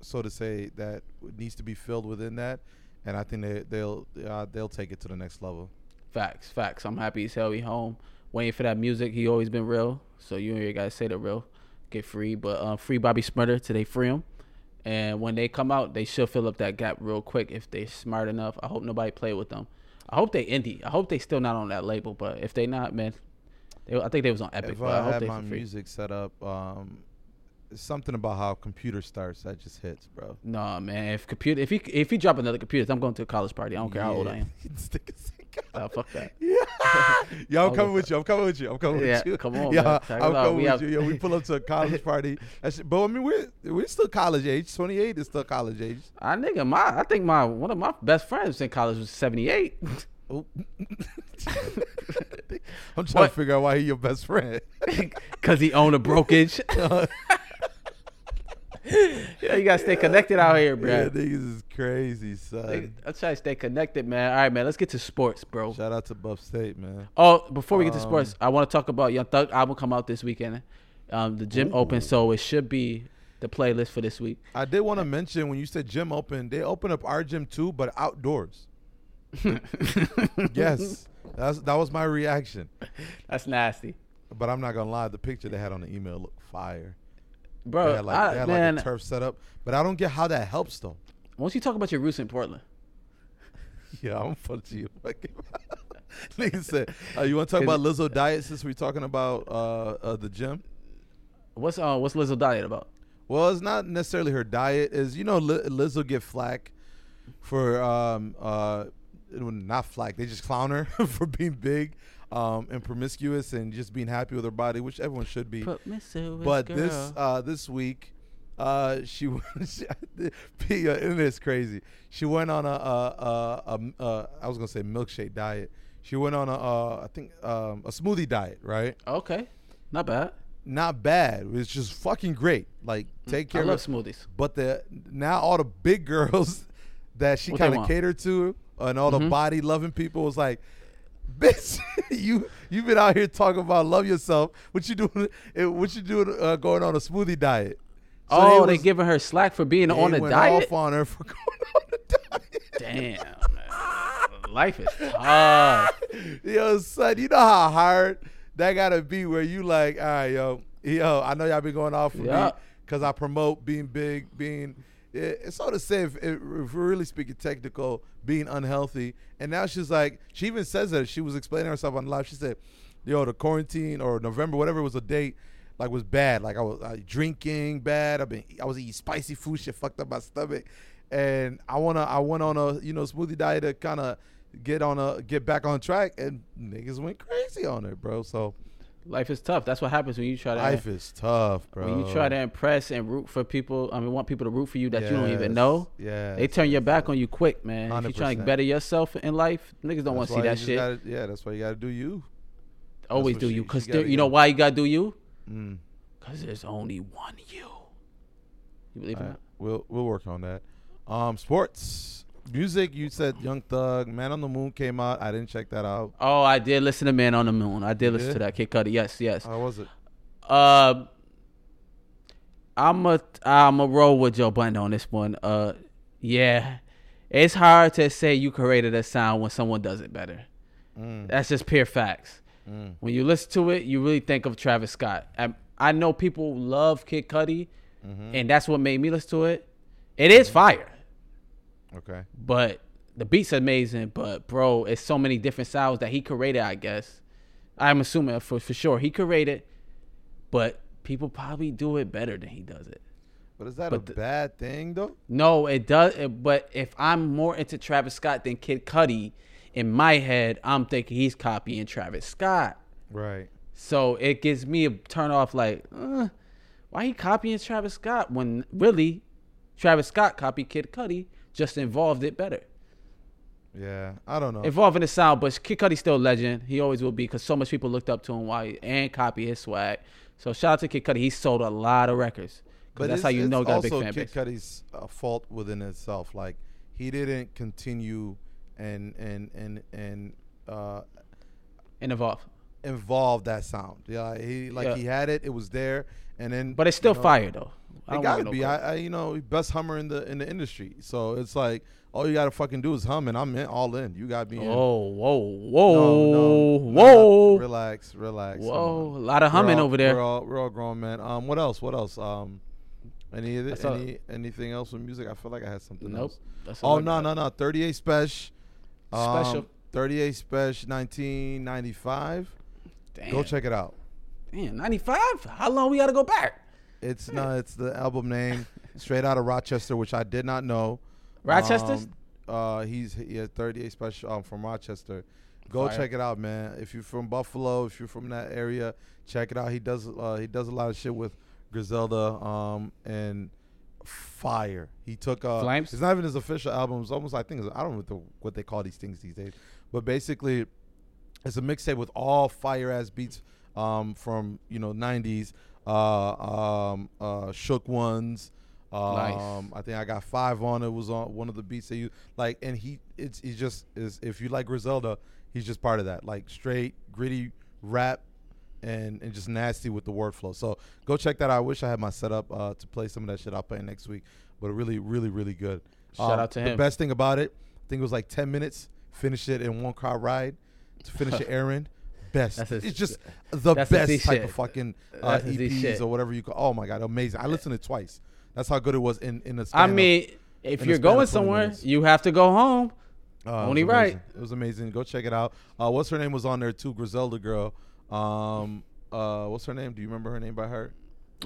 so to say, that needs to be filled within that, and I think they, they'll uh, they'll take it to the next level. Facts, facts. I'm happy as hell he home. Waiting for that music. He always been real. So you and your guys say the real. Get free. But uh, free Bobby Shmurda Today, free him. And when they come out, they should fill up that gap real quick if they smart enough. I hope nobody play with them. I hope they indie. I hope they still not on that label. But if they not, man, they, I think they was on Epic. if but I, I hope had they my music set up, um, something about how computer starts that just hits, bro. Nah, man. If computer, if he if he drop another computer, I'm going to a college party. I don't care how old I am. [LAUGHS] [LAUGHS] Oh, fuck that. [LAUGHS] Yeah, [LAUGHS] yo, I'm coming with you. I'm coming with you. I'm coming Yeah, with you. come on, yeah, I'm coming We with have- you. Yo, we pull up to a college party. But I mean, we're we're still college age. 28 is still college age. I nigga, my I think my one of my best friends in college was 78. Oh. I'm trying What? to figure out why he your best friend. Cause he owned a brokerage. Uh, [LAUGHS] yeah, you gotta stay connected out here, bro. yeah, niggas is crazy, son. I try to stay connected, man. All right, man. Let's get to sports, bro. Shout out to Buff State, man. Oh, before we get to Um, sports, I want to talk about Young Thug album come out this weekend. Um, the gym open, so it should be the playlist for this week. I did want to mention when you said gym open, they opened up our gym too, but outdoors. [LAUGHS] yes, that's that was my reaction. That's nasty, But I'm not gonna lie, the picture they had on the email looked fire. They bro. had like, I- they had man, like a turf setup, but I don't get how that helps though. once you talk about your roots in Portland, [LAUGHS] Yeah, I'm full to you. [LAUGHS] Nigga said, uh, "You want to talk about Lizzo diet since we're talking about uh, uh, the gym?" what's uh what's Lizzo diet about? Well, it's not necessarily her diet. Is you know Li- Lizzo get flack for um uh not flack. They just clown her [LAUGHS] for being big um and promiscuous and just being happy with her body, which everyone should be. Promiscuous but girl. this uh this week uh she, [LAUGHS] she [LAUGHS] the internet's crazy she went on a uh uh um, uh i was gonna say milkshake diet she went on a uh i think um a smoothie diet right okay, not bad. not bad it's just fucking great like take care I of love it smoothies. but the now all the big [LAUGHS] girls that she kind of catered to and all the Mhm. body loving people was like [LAUGHS] bitch you you've been out here talking about love yourself what you doing eh, what you doing uh, going on a smoothie diet So oh, they was- giving her slack for being on they a diet. off on her for [LAUGHS] going on a diet Damn, life is tough. [LAUGHS] yo son you know how hard that gotta be where you like all right yo yo I know y'all been going off for Yeah. me because I promote being big being it's all to say if, we're really speaking technical being unhealthy. And now she's like she even says that she was explaining herself on live. She said yo the quarantine or November whatever was a date like was bad. Like I was drinking bad. I've been I was eating spicy food. Shit fucked up my stomach. And I wanna I went on a you know smoothie diet to kind of get on a get back on track. And niggas went crazy on it bro. So Life is tough. That's what happens when you try to life is tough bro when you try to impress and root for people. I mean, want people to root for you that you don't even know. yeah They turn your back on you quick, man. If you're trying to better yourself in life, niggas don't want to see that shit. yeah that's why you gotta do you Always do she- you, cause there- you know why you gotta do you? mm. Cause there's only one you. You believe in that? right, we'll we'll work on that um sports music you said young thug man on the moon came out i didn't check that out Oh, I did listen to Man on the Moon. I did listen did? to that Kid Cudi. Yes, yes. how was it Uh, I'm a I'm a roll with Joe Budden on this one. Uh, yeah, it's hard to say you created a sound when someone does it better. Mm. That's just pure facts. Mm. When you listen to it, you really think of Travis Scott. I, I know people love Kid Cudi, Mm-hmm. and that's what made me listen to it. It is fire, Okay. but the beat's amazing. But bro, it's so many different styles that he created. I guess I'm assuming for for sure he created, but people probably do it better than he does it. But is that But a the- bad thing though? No, it does. it- But if I'm more into Travis Scott than Kid Cudi, in my head, I'm thinking he's copying Travis Scott. Right. So it gives me a turn off like, uh, why he copying Travis Scott when really Travis Scott copied Kid Cudi, just involved it better. Yeah. I don't know. Involving the sound, but Kid Cudi's still a legend. He always will be because so much people looked up to him why and copy his swag. So shout out to Kid Cudi. He sold a lot of records. Because that's how you know got a big also fan Kid base. Cudi's uh, fault within itself. Like he didn't continue and and and and uh, And evolve. involve that sound. Yeah, he like Yeah. he had it. It was there, and then But it's still you know, fire though. I It gotta want be. I. I, you know, best hummer in the in the industry. So it's like all you gotta fucking do is hum, and I'm in, all in. You got me in. Whoa, whoa, No, whoa, no, no, whoa, no, relax, relax. whoa! A lot of humming all- over there. We're all, we're all grown, man. Um, what else? What else? Um, any That's all- any anything else with music? I feel like I had something Nope. else. That's Oh no no no! 38 special. Um, Special. 38 special 1995. Damn. Go check it out. Damn, ninety five. How long we got to go back? It's no, it's the album name, straight out of Rochester, which I did not know. Rochester. Um, uh, he's he has 38 special um, from Rochester. Go Fire. check it out, man. If you're from Buffalo, if you're from that area, check it out. He does uh, he does a lot of shit with Griselda um, and Fire. He took uh, Flames? It's not even his official album. It's almost I think it's, I don't know what, the, what they call these things these days, but basically it's a mixtape with all fire ass beats um, from you know 90s uh, um, uh, shook ones. Um, Nice. i think i got five on. It was on one of the beats that you like and he it's he just is if you like griselda he's just part of that. Like straight gritty rap and and just nasty with the word flow. So go check that out. I wish i had my setup uh, to play some of that shit i'll play next week but really really really good. Shout Um, out to the him. The best thing about it i think it was like 10 minutes Finish it in one car ride to finish [LAUGHS] an errand best his- it's just the best type shit. of fucking uh, That's his Z EPs or whatever you call. Oh my god, amazing! I listened to it twice. That's how good it was in in the. I span of- mean, if you're going somewhere, minutes. you have to go home. uh, only right. It was amazing. Go check it out. Uh, what's her name was on there too? Griselda girl. Um, uh, what's her name? Do you remember her name by heart?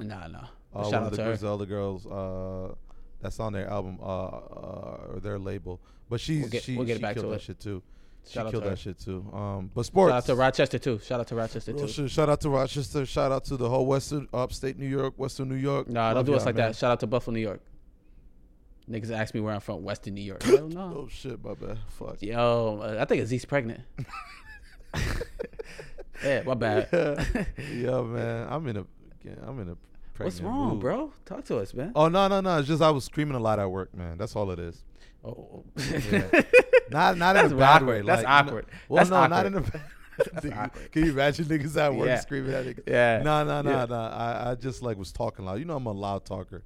Nah, nah. Uh, Shout one out of the to her. Griselda girls. Uh, that's on their album uh, uh, or their label. But she's We'll get- she, we'll get she back killed to that it. shit too. She Shout out killed that shit too. Um, but sports. Shout out to Rochester too. Shout out to Rochester Real too. shit. Shout out to Rochester. Shout out to the whole Western, upstate New York, Western New York. Nah, don't do us like man. that. Shout out to Buffalo, New York. Niggas ask me where I'm from, Western New York. [LAUGHS] Hell no. Oh shit, my bad. Fuck. Yo, uh, I think Aziz's pregnant. [LAUGHS] [LAUGHS] yeah, my bad. yeah, man. I'm in a, I'm in a. What's wrong, mood. bro? Talk to us, man. Oh no, no, no. It's just I was screaming a lot at work, man. That's all it is. Oh, Yeah. Not, not in a bad awkward. way. That's like, awkward. No, well, That's no, not in a [LAUGHS] [LAUGHS] awkward. bad. Can you imagine niggas at work Yeah. screaming at niggas? Yeah. No, no, no, Yeah. no. I, I just like was talking loud. You know, I'm a loud talker.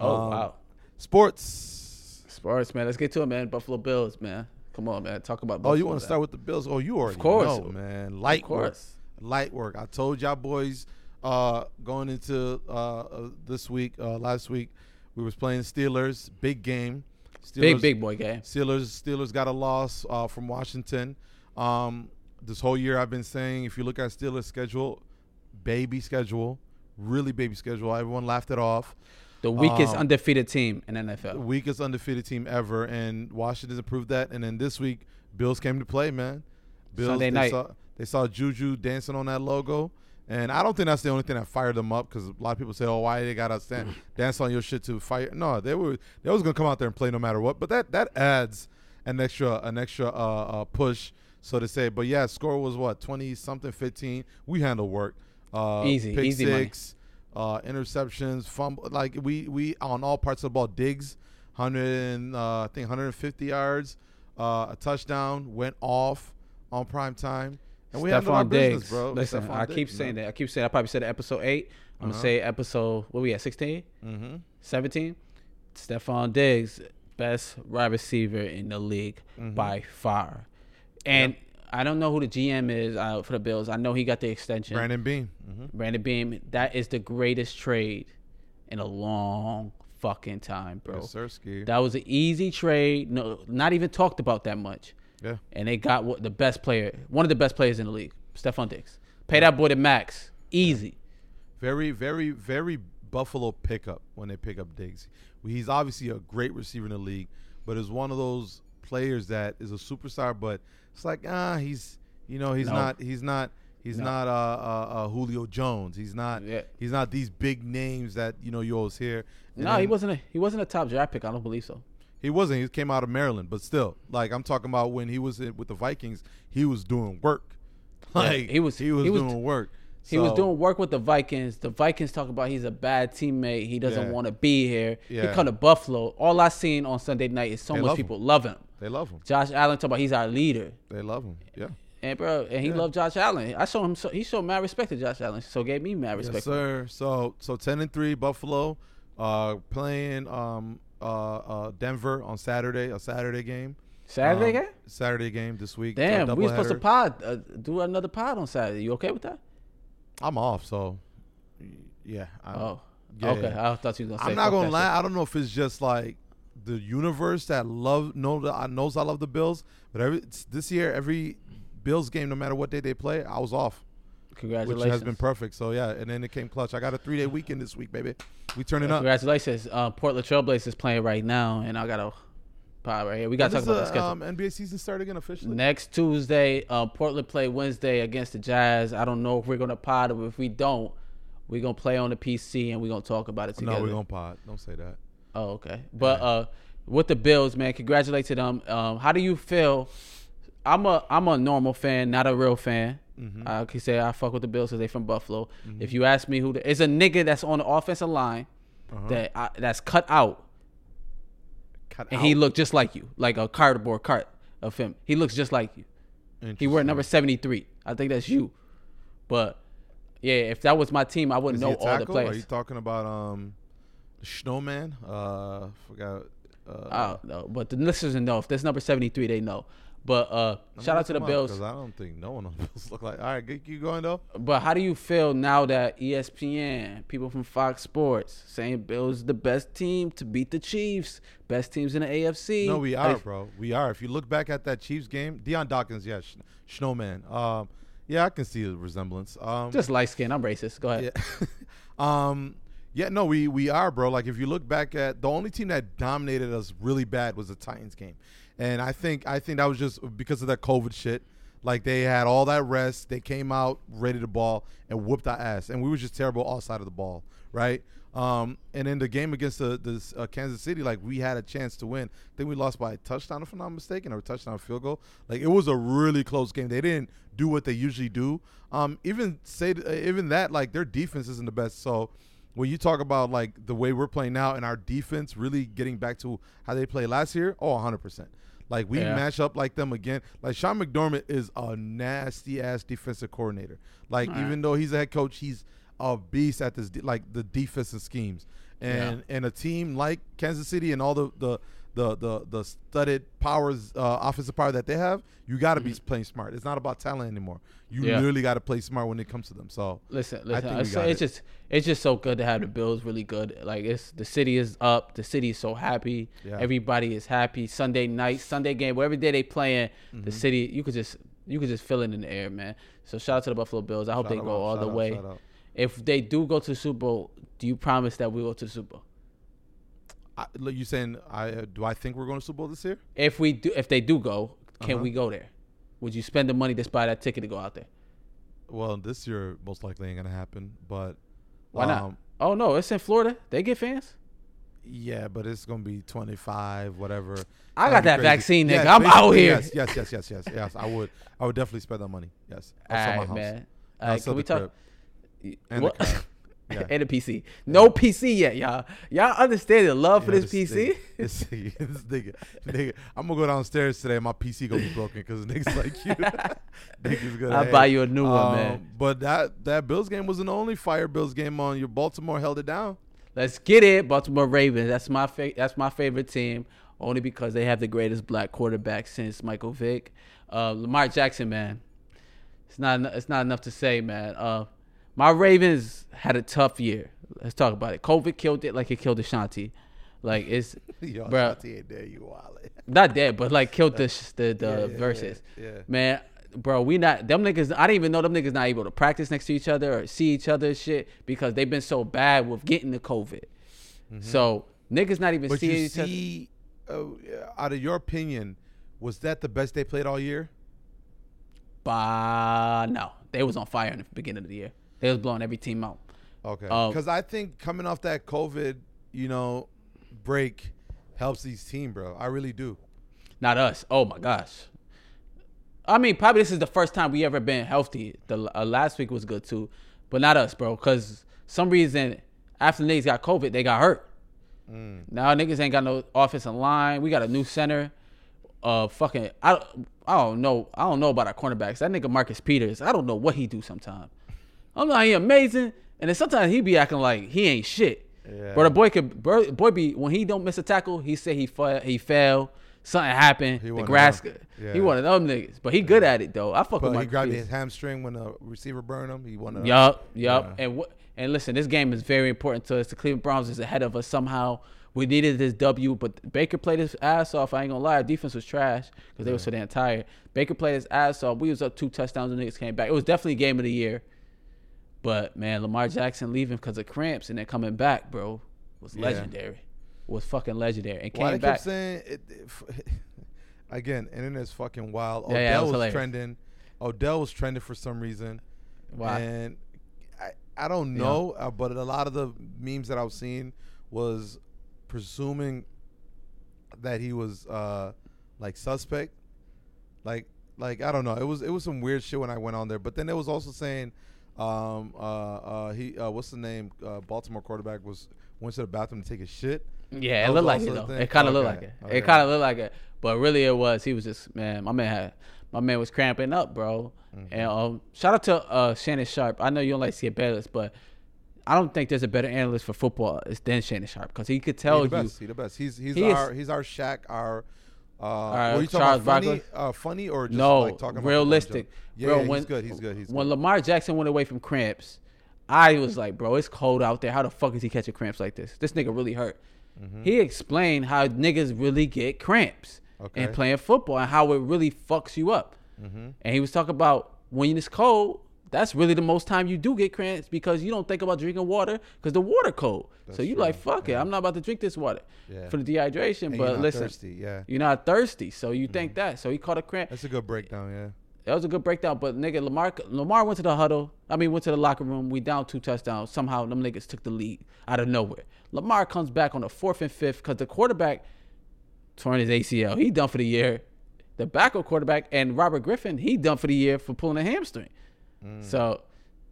Oh Um, wow. Sports. Sports, man. Let's get to it, man. Buffalo Bills, man. Come on, man. Talk about. Oh, you want to start with the Bills? Oh, you already course. know, man. Light Of work. Light work. I told y'all boys uh, going into uh, uh, this week, uh, last week, we was playing Steelers. Big game. Steelers, Big big boy game. Steelers Steelers got a loss uh, from Washington. Um, this whole year I've been saying if you look at Steelers schedule, baby schedule, really baby schedule. Everyone laughed it off. The weakest Um, undefeated team in The NFL. weakest undefeated team ever, and Washington proved that. And then this week, Bills came to play, man. Bills, Sunday they night. Saw, they saw Juju dancing on that logo. And I don't think that's the only thing that fired them up because a lot of people say, "Oh, why they got to stand [CLEARS THROAT] dance on your shit to fire?" No, they were they was gonna come out there and play no matter what. But that that adds an extra an extra uh, uh, push, so to say. But yeah, score was what twenty something, fifteen. We handle work. Uh, Easy, pick easy money. six, uh, interceptions, fumble. Like we we on all parts of the ball. Diggs, hundred and uh, I think hundred and fifty yards, uh, a touchdown went off on prime time. And we our Stefon business, Diggs, bro. Listen, Stefon I keep saying man. that. I keep saying. I probably said it episode eight. I'm Uh-huh. gonna say episode. What we at? 16, Mm-hmm. 17. Stefon Diggs, best wide receiver in the league Mhm. by far. And I don't know who the GM is uh, for the Bills. I know he got the extension. Brandon Beane. hmm Brandon Beane. That is the greatest trade in a long fucking time, bro. Yes, sir, That was an easy trade. No, not even talked about that much. Yeah. And they got what the best player, one of the best players in the league, Stefon Diggs. Pay that boy the max, easy. Very, very, very Buffalo pickup when they pick up Diggs. He's obviously a great receiver in the league, but is one of those players that is a superstar, but it's like ah, he's you know he's No. not he's not he's No. not uh, uh, uh, Julio Jones. He's not Yeah. he's not these big names that you know you always hear. And No, he wasn't. A, he wasn't a top draft pick. I don't believe so. He wasn't. He came out of Maryland, but still, like I'm talking about when he was in, with the Vikings, he was doing work. Yeah, Like he was- he was he was- doing work. He was doing work with the Vikings. The Vikings talk about he's a bad teammate. He doesn't Yeah. want to be here. He come to Buffalo. All I seen on Sunday night is so They much love him. people love him. They love him. Josh Allen talk about he's our leader. They love him. Yeah. And bro, and he Yeah. loved Josh Allen. I showed him. So, he showed mad respect to Josh Allen. So gave me mad respect. Yes, sir. So so ten and three Buffalo, uh, playing um uh, uh Denver on Saturday, a Saturday game. Saturday Um, game. Saturday game this week. Damn, we were supposed to pod, uh, do another pod on Saturday. You okay with that? I'm off, so yeah. I, Oh, yeah, okay. yeah. I thought you was gonna say. I'm not gonna lie. I don't know if it's just like the universe that love know that I knows I love the Bills, but every this year every Bills game, no matter what day they play, I was off. Congratulations. which has been perfect. So yeah, and then it came clutch. I got a three day weekend this week, baby. We turning up. Congratulations. Uh, Portland Trailblazers playing right now, and I got a pod right here. We got to talk about the schedule. um, NBA season start again officially? Next Tuesday, uh, Portland play Wednesday against the Jazz. I don't know if we're gonna pod or if we don't, we're gonna play on the PC and we're gonna talk about it together. No, we're gonna pod. Don't say that. Oh, okay. But uh, with the Bills, man, congratulate to them. Um, how do you feel? I'm a I'm a normal fan, not a real fan. Mm-hmm. I can say I fuck with the Bills because they from Buffalo. If you ask me who, the, it's a nigga that's on the offensive line Uh-huh. that I, that's cut out, Cut and he looked just like you, like a cardboard cart of him. He looks just like you. He wore number seventy three. I think that's you. But yeah, if that was my team, I wouldn't know all the players. Are you talking about um, Snowman? Uh, forgot. Uh, I don't know, but the listeners know if there's number seventy three, they know. But uh, shout out to the Bills. because I don't think no one on the [LAUGHS] Bills look like. All right, keep going though. But how do you feel now that ESPN, people from Fox Sports, saying Bills the best team to beat the Chiefs, best teams in the AFC? No, we are, Like, bro. We are. If you look back at that Chiefs game, Dion Dawkins, yeah, Sh- Snowman. Um, yeah, I can see the resemblance. Um, Just light skin. I'm racist. Go ahead. yeah, [LAUGHS] um, yeah, no, we we are, bro. Like if you look back at the only team that dominated us really bad was the Titans game, and I think I think that was just because of that COVID shit. Like they had all that rest, they came out ready to ball and whooped our ass, and we were just terrible all side of the ball, right? Um, and in the game against the, the uh, Kansas City, like we had a chance to win. I think we lost by a touchdown, if I'm not mistaken, or a touchdown field goal. Like it was a really close game. They didn't do what they usually do. Um, even say even that, like their defense isn't the best. So when you talk about like the way we're playing now and our defense really getting back to how they played last year, oh, 100 percent. Like we Yeah. match up like them again. Like Sean McDermott is a nasty ass defensive coordinator. Like All right. even though he's a head coach, he's a beast at this de- like the defensive schemes. And and a team like Kansas City and all the the the the, the studded powers uh, offensive power that they have, you got to be playing smart. It's not about talent anymore. You Mm-hmm. Yeah. literally got to play smart when it comes to them. So Listen, I listen. I it's it. just it's just so good to have the Bills really good. Like it's the city is up. The city is so happy. Yeah. Everybody is happy. Sunday night, Sunday game, whatever day they playing, Mm-hmm. the city you could just you could just feel it in the air, man. So shout out to the Buffalo Bills. I hope Shout they out, go all the out, way. If they do go to the Super Bowl, do you promise that we go to the Super Bowl? I, you saying I uh, do I think we're going to Super Bowl this year? If we do, if they do go, can Uh-huh. we go there? Would you spend the money to buy that ticket to go out there? Well, this year most likely ain't gonna happen. But Why not? um, Oh no, it's in Florida. They get fans. Yeah, but it's gonna be twenty five, whatever. I It's got that crazy. vaccine, nigga. Yes, I'm out here. Yes, yes, yes, yes, yes, yes. I would, I would definitely spend that money. Yes, All house. man. All right, can we talk? And the What? [LAUGHS] Yeah. [LAUGHS] and a PC. No PC yet, y'all. Y'all understand the love for Yeah, this, PC? [LAUGHS] This, nigga, this nigga, nigga, I'm gonna go downstairs today. My PC gonna be broken because niggas like you. [LAUGHS] niggas gonna. I'll hate. buy you a new one, Um, man. But that that Bills game wasn't the only fire Bills game on. Your Baltimore held it down. Let's get it, Baltimore Ravens. That's my fa- that's my favorite team. only because they have the greatest black quarterback since Michael Vick. Uh, Lamar Jackson, man, it's not it's not enough to say, man. Uh, my Ravens had a tough year. Let's talk about it. COVID killed it like it killed Ashanti. Like it's [LAUGHS] Yo, Bruh. Shanti ain't there, you wallet. not dead, but like killed the [LAUGHS] the, the Yeah, yeah, Verzuz. yeah, yeah. Man, bro, we not them niggas. I didn't even know them niggas not able to practice next to each other or see each other shit because they've been so bad with getting the COVID. So niggas not even Mm-hmm. But seeing each other. see, uh, out of your opinion, was that the best they played all year? Bah, no, they was on fire in the beginning of the year. They was blowing every team out. Okay. Because I think coming off that COVID, you know, break helps these team, bro. I really do. Not us. Oh my gosh. I mean, probably this is the first time we ever been healthy. The uh, last week was good too, but not us, bro. Because some reason after the niggas got COVID, they got hurt. Now niggas ain't got no offensive line. We got a new center. Uh, fucking, I, I don't know. I don't know about our cornerbacks. That nigga Marcus Peters. I don't know what he do sometimes. I'm like he amazing, and then sometimes he be acting like he ain't shit. Yeah. But a boy could, bro, boy be when he don't miss a tackle, he say he fa- he fell, something happened, He the grass. them. He one of them niggas, but he good at it though. I fuck But with he grabbed his hamstring when the receiver burned him. He won. A, Yup, yup. Yeah. And what? And listen, this game is very important to us. The Cleveland Browns is ahead of us somehow. We needed this W, but Baker played his ass off. I ain't gonna lie, our defense was trash because they were so damn tired. Baker played his ass off. We was up two touchdowns and niggas came back. It was definitely game of the year. But man, Lamar Jackson leaving because of cramps and then coming back, bro, was Yeah. legendary. Was fucking legendary and Why came they back. kept saying it, it- [LAUGHS] again? Internet's fucking wild. Yeah, yeah, Odell was was, trending. Odell was trending for some reason. Why? And I, I don't know, uh, but a lot of the memes that I was seeing was presuming that he was uh, like suspect. Like, like I don't know. It was it was some weird shit when I went on there. But then it was also saying, um, uh, uh, he uh, what's the name? Uh, Baltimore quarterback was went to the bathroom to take a shit. Yeah, it looked like it a though. It kind of looked like it. It kind of looked like it, but really it was. He was just man. My man had my man was cramping up, bro. Mm-hmm. And um, shout out to uh, Shannon Sharpe. I know you don't like to Skip Bayless, but I don't think there's a better analyst for football than Shannon Sharpe because he could tell He the you. best. He the best. He's he's He is- our he's our Shaq. Our uh, were you talking Charles about funny, uh, funny or just no, like talking about realistic. in bro. Yeah, yeah, when, he's good. He's good. He's when good. Lamar Jackson went away from cramps, I was like, bro, it's cold out there. How the fuck is he catching cramps like this? This nigga really hurt. He explained how niggas really get cramps Okay. and playing football and how it really fucks you up. And he was talking about when it's cold, that's really the most time you do get cramps because you don't think about drinking water because the water cold. so That's you true. like, fuck it, I'm not about to drink this water Yeah. for the dehydration. And but listen, thirsty. Yeah, you're not thirsty, so you think mm-hmm. that. So he caught a cramp. that's a good breakdown. Yeah. That was a good breakdown, but nigga, Lamar Lamar went to the huddle. I mean, went to the locker room. We down two touchdowns. Somehow them niggas took the lead out of nowhere. Lamar comes back on the fourth and fifth because the quarterback torn his ACL. He done for the year. The backup quarterback and Robert Griffin, he done for the year for pulling a hamstring. So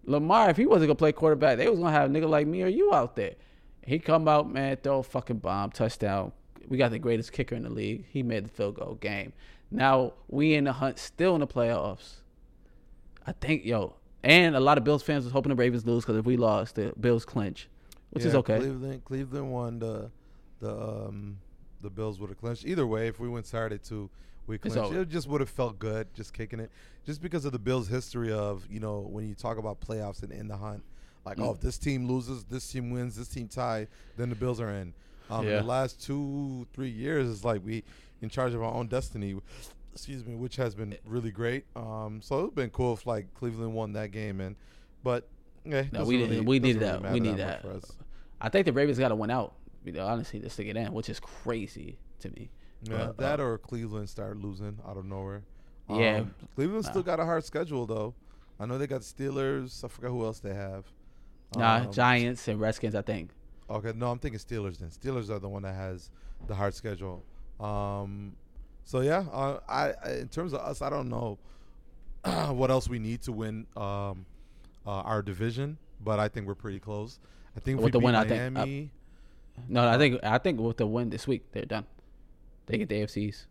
Lamar, if he wasn't gonna play quarterback, they was gonna have a nigga like me or you out there. He come out, man, throw a fucking bomb, touchdown. We got the greatest kicker in the league. He made the field goal game. Now we in the hunt, still in the playoffs. I think, yo, and a lot of Bills fans was hoping the Ravens lose because if we lost, the Bills clinch, which is Yeah, okay. Cleveland, Cleveland won the the um the Bills would have clinched. Either way, if we win Saturday too, we clinched. It just would have felt good, just kicking it, just because of the Bills' history of you know when you talk about playoffs and in the hunt, like Mm. oh if this team loses, this team wins, this team tie, then the Bills are in. Um, Yeah. In the last two three years, it's like we in charge of our own destiny. Excuse me, which has been really great. Um, so it's been cool if like Cleveland won that game, and but yeah, No, we really- didn't. We need really that. We need that. for us. I think the Ravens got to win out. You know, honestly, just to get in, which is crazy to me. Yeah, But, that uh, or Cleveland start losing out of nowhere. Yeah. Um, Cleveland still got a hard schedule though. I know they got Steelers. I forgot who else they have. nah, Um, Giants and Redskins. I think. Okay, no, I'm thinking Steelers. Then Steelers are the one that has the hard schedule. Um, so yeah, uh, I, I in terms of us, I don't know [CLEARS THROAT] what else we need to win um, uh, our division, but I think we're pretty close. I think With we the win, I think, uh, No, I think I think with the win this week, they're done. They get the AFCs.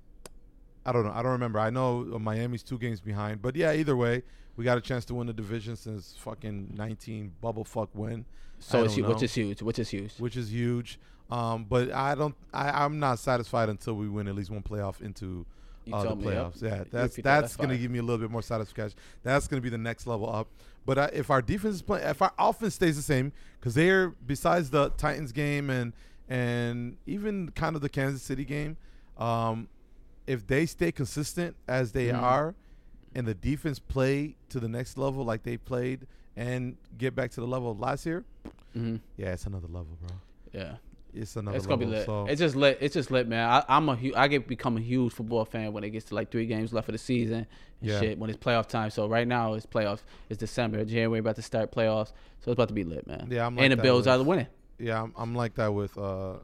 I don't know. I don't remember. I know uh, Miami's two games behind, but yeah, either way, we got a chance to win the division since fucking 19 bubble fuck win. So it's which is huge. Which is huge. which is huge. Um, but I don't. I, I'm not satisfied until we win at least one playoff into uh, the told me, yep. playoffs. Yeah, You that's that's gonna give me a little bit more satisfaction. That's gonna be the next level up. But if our defense is playing, if our offense stays the same, because they're besides the Titans game and and even kind of the Kansas City game, um, if they stay consistent as they Mhm. are, and the defense play to the next level like they played and get back to the level of last year, hmm yeah, it's another level, bro. Yeah. It's another it's gonna level. be lit. So It's just lit. It's just lit, man. I, I'm a hu- I get become a huge football fan when it gets to like three games left of the season and Yeah. shit. When it's playoff time. So right now it's playoffs. It's December, January about to start playoffs. So it's about to be lit, man. Yeah, I'm like and the Bills with- are winning. yeah, I'm, I'm like that with uh,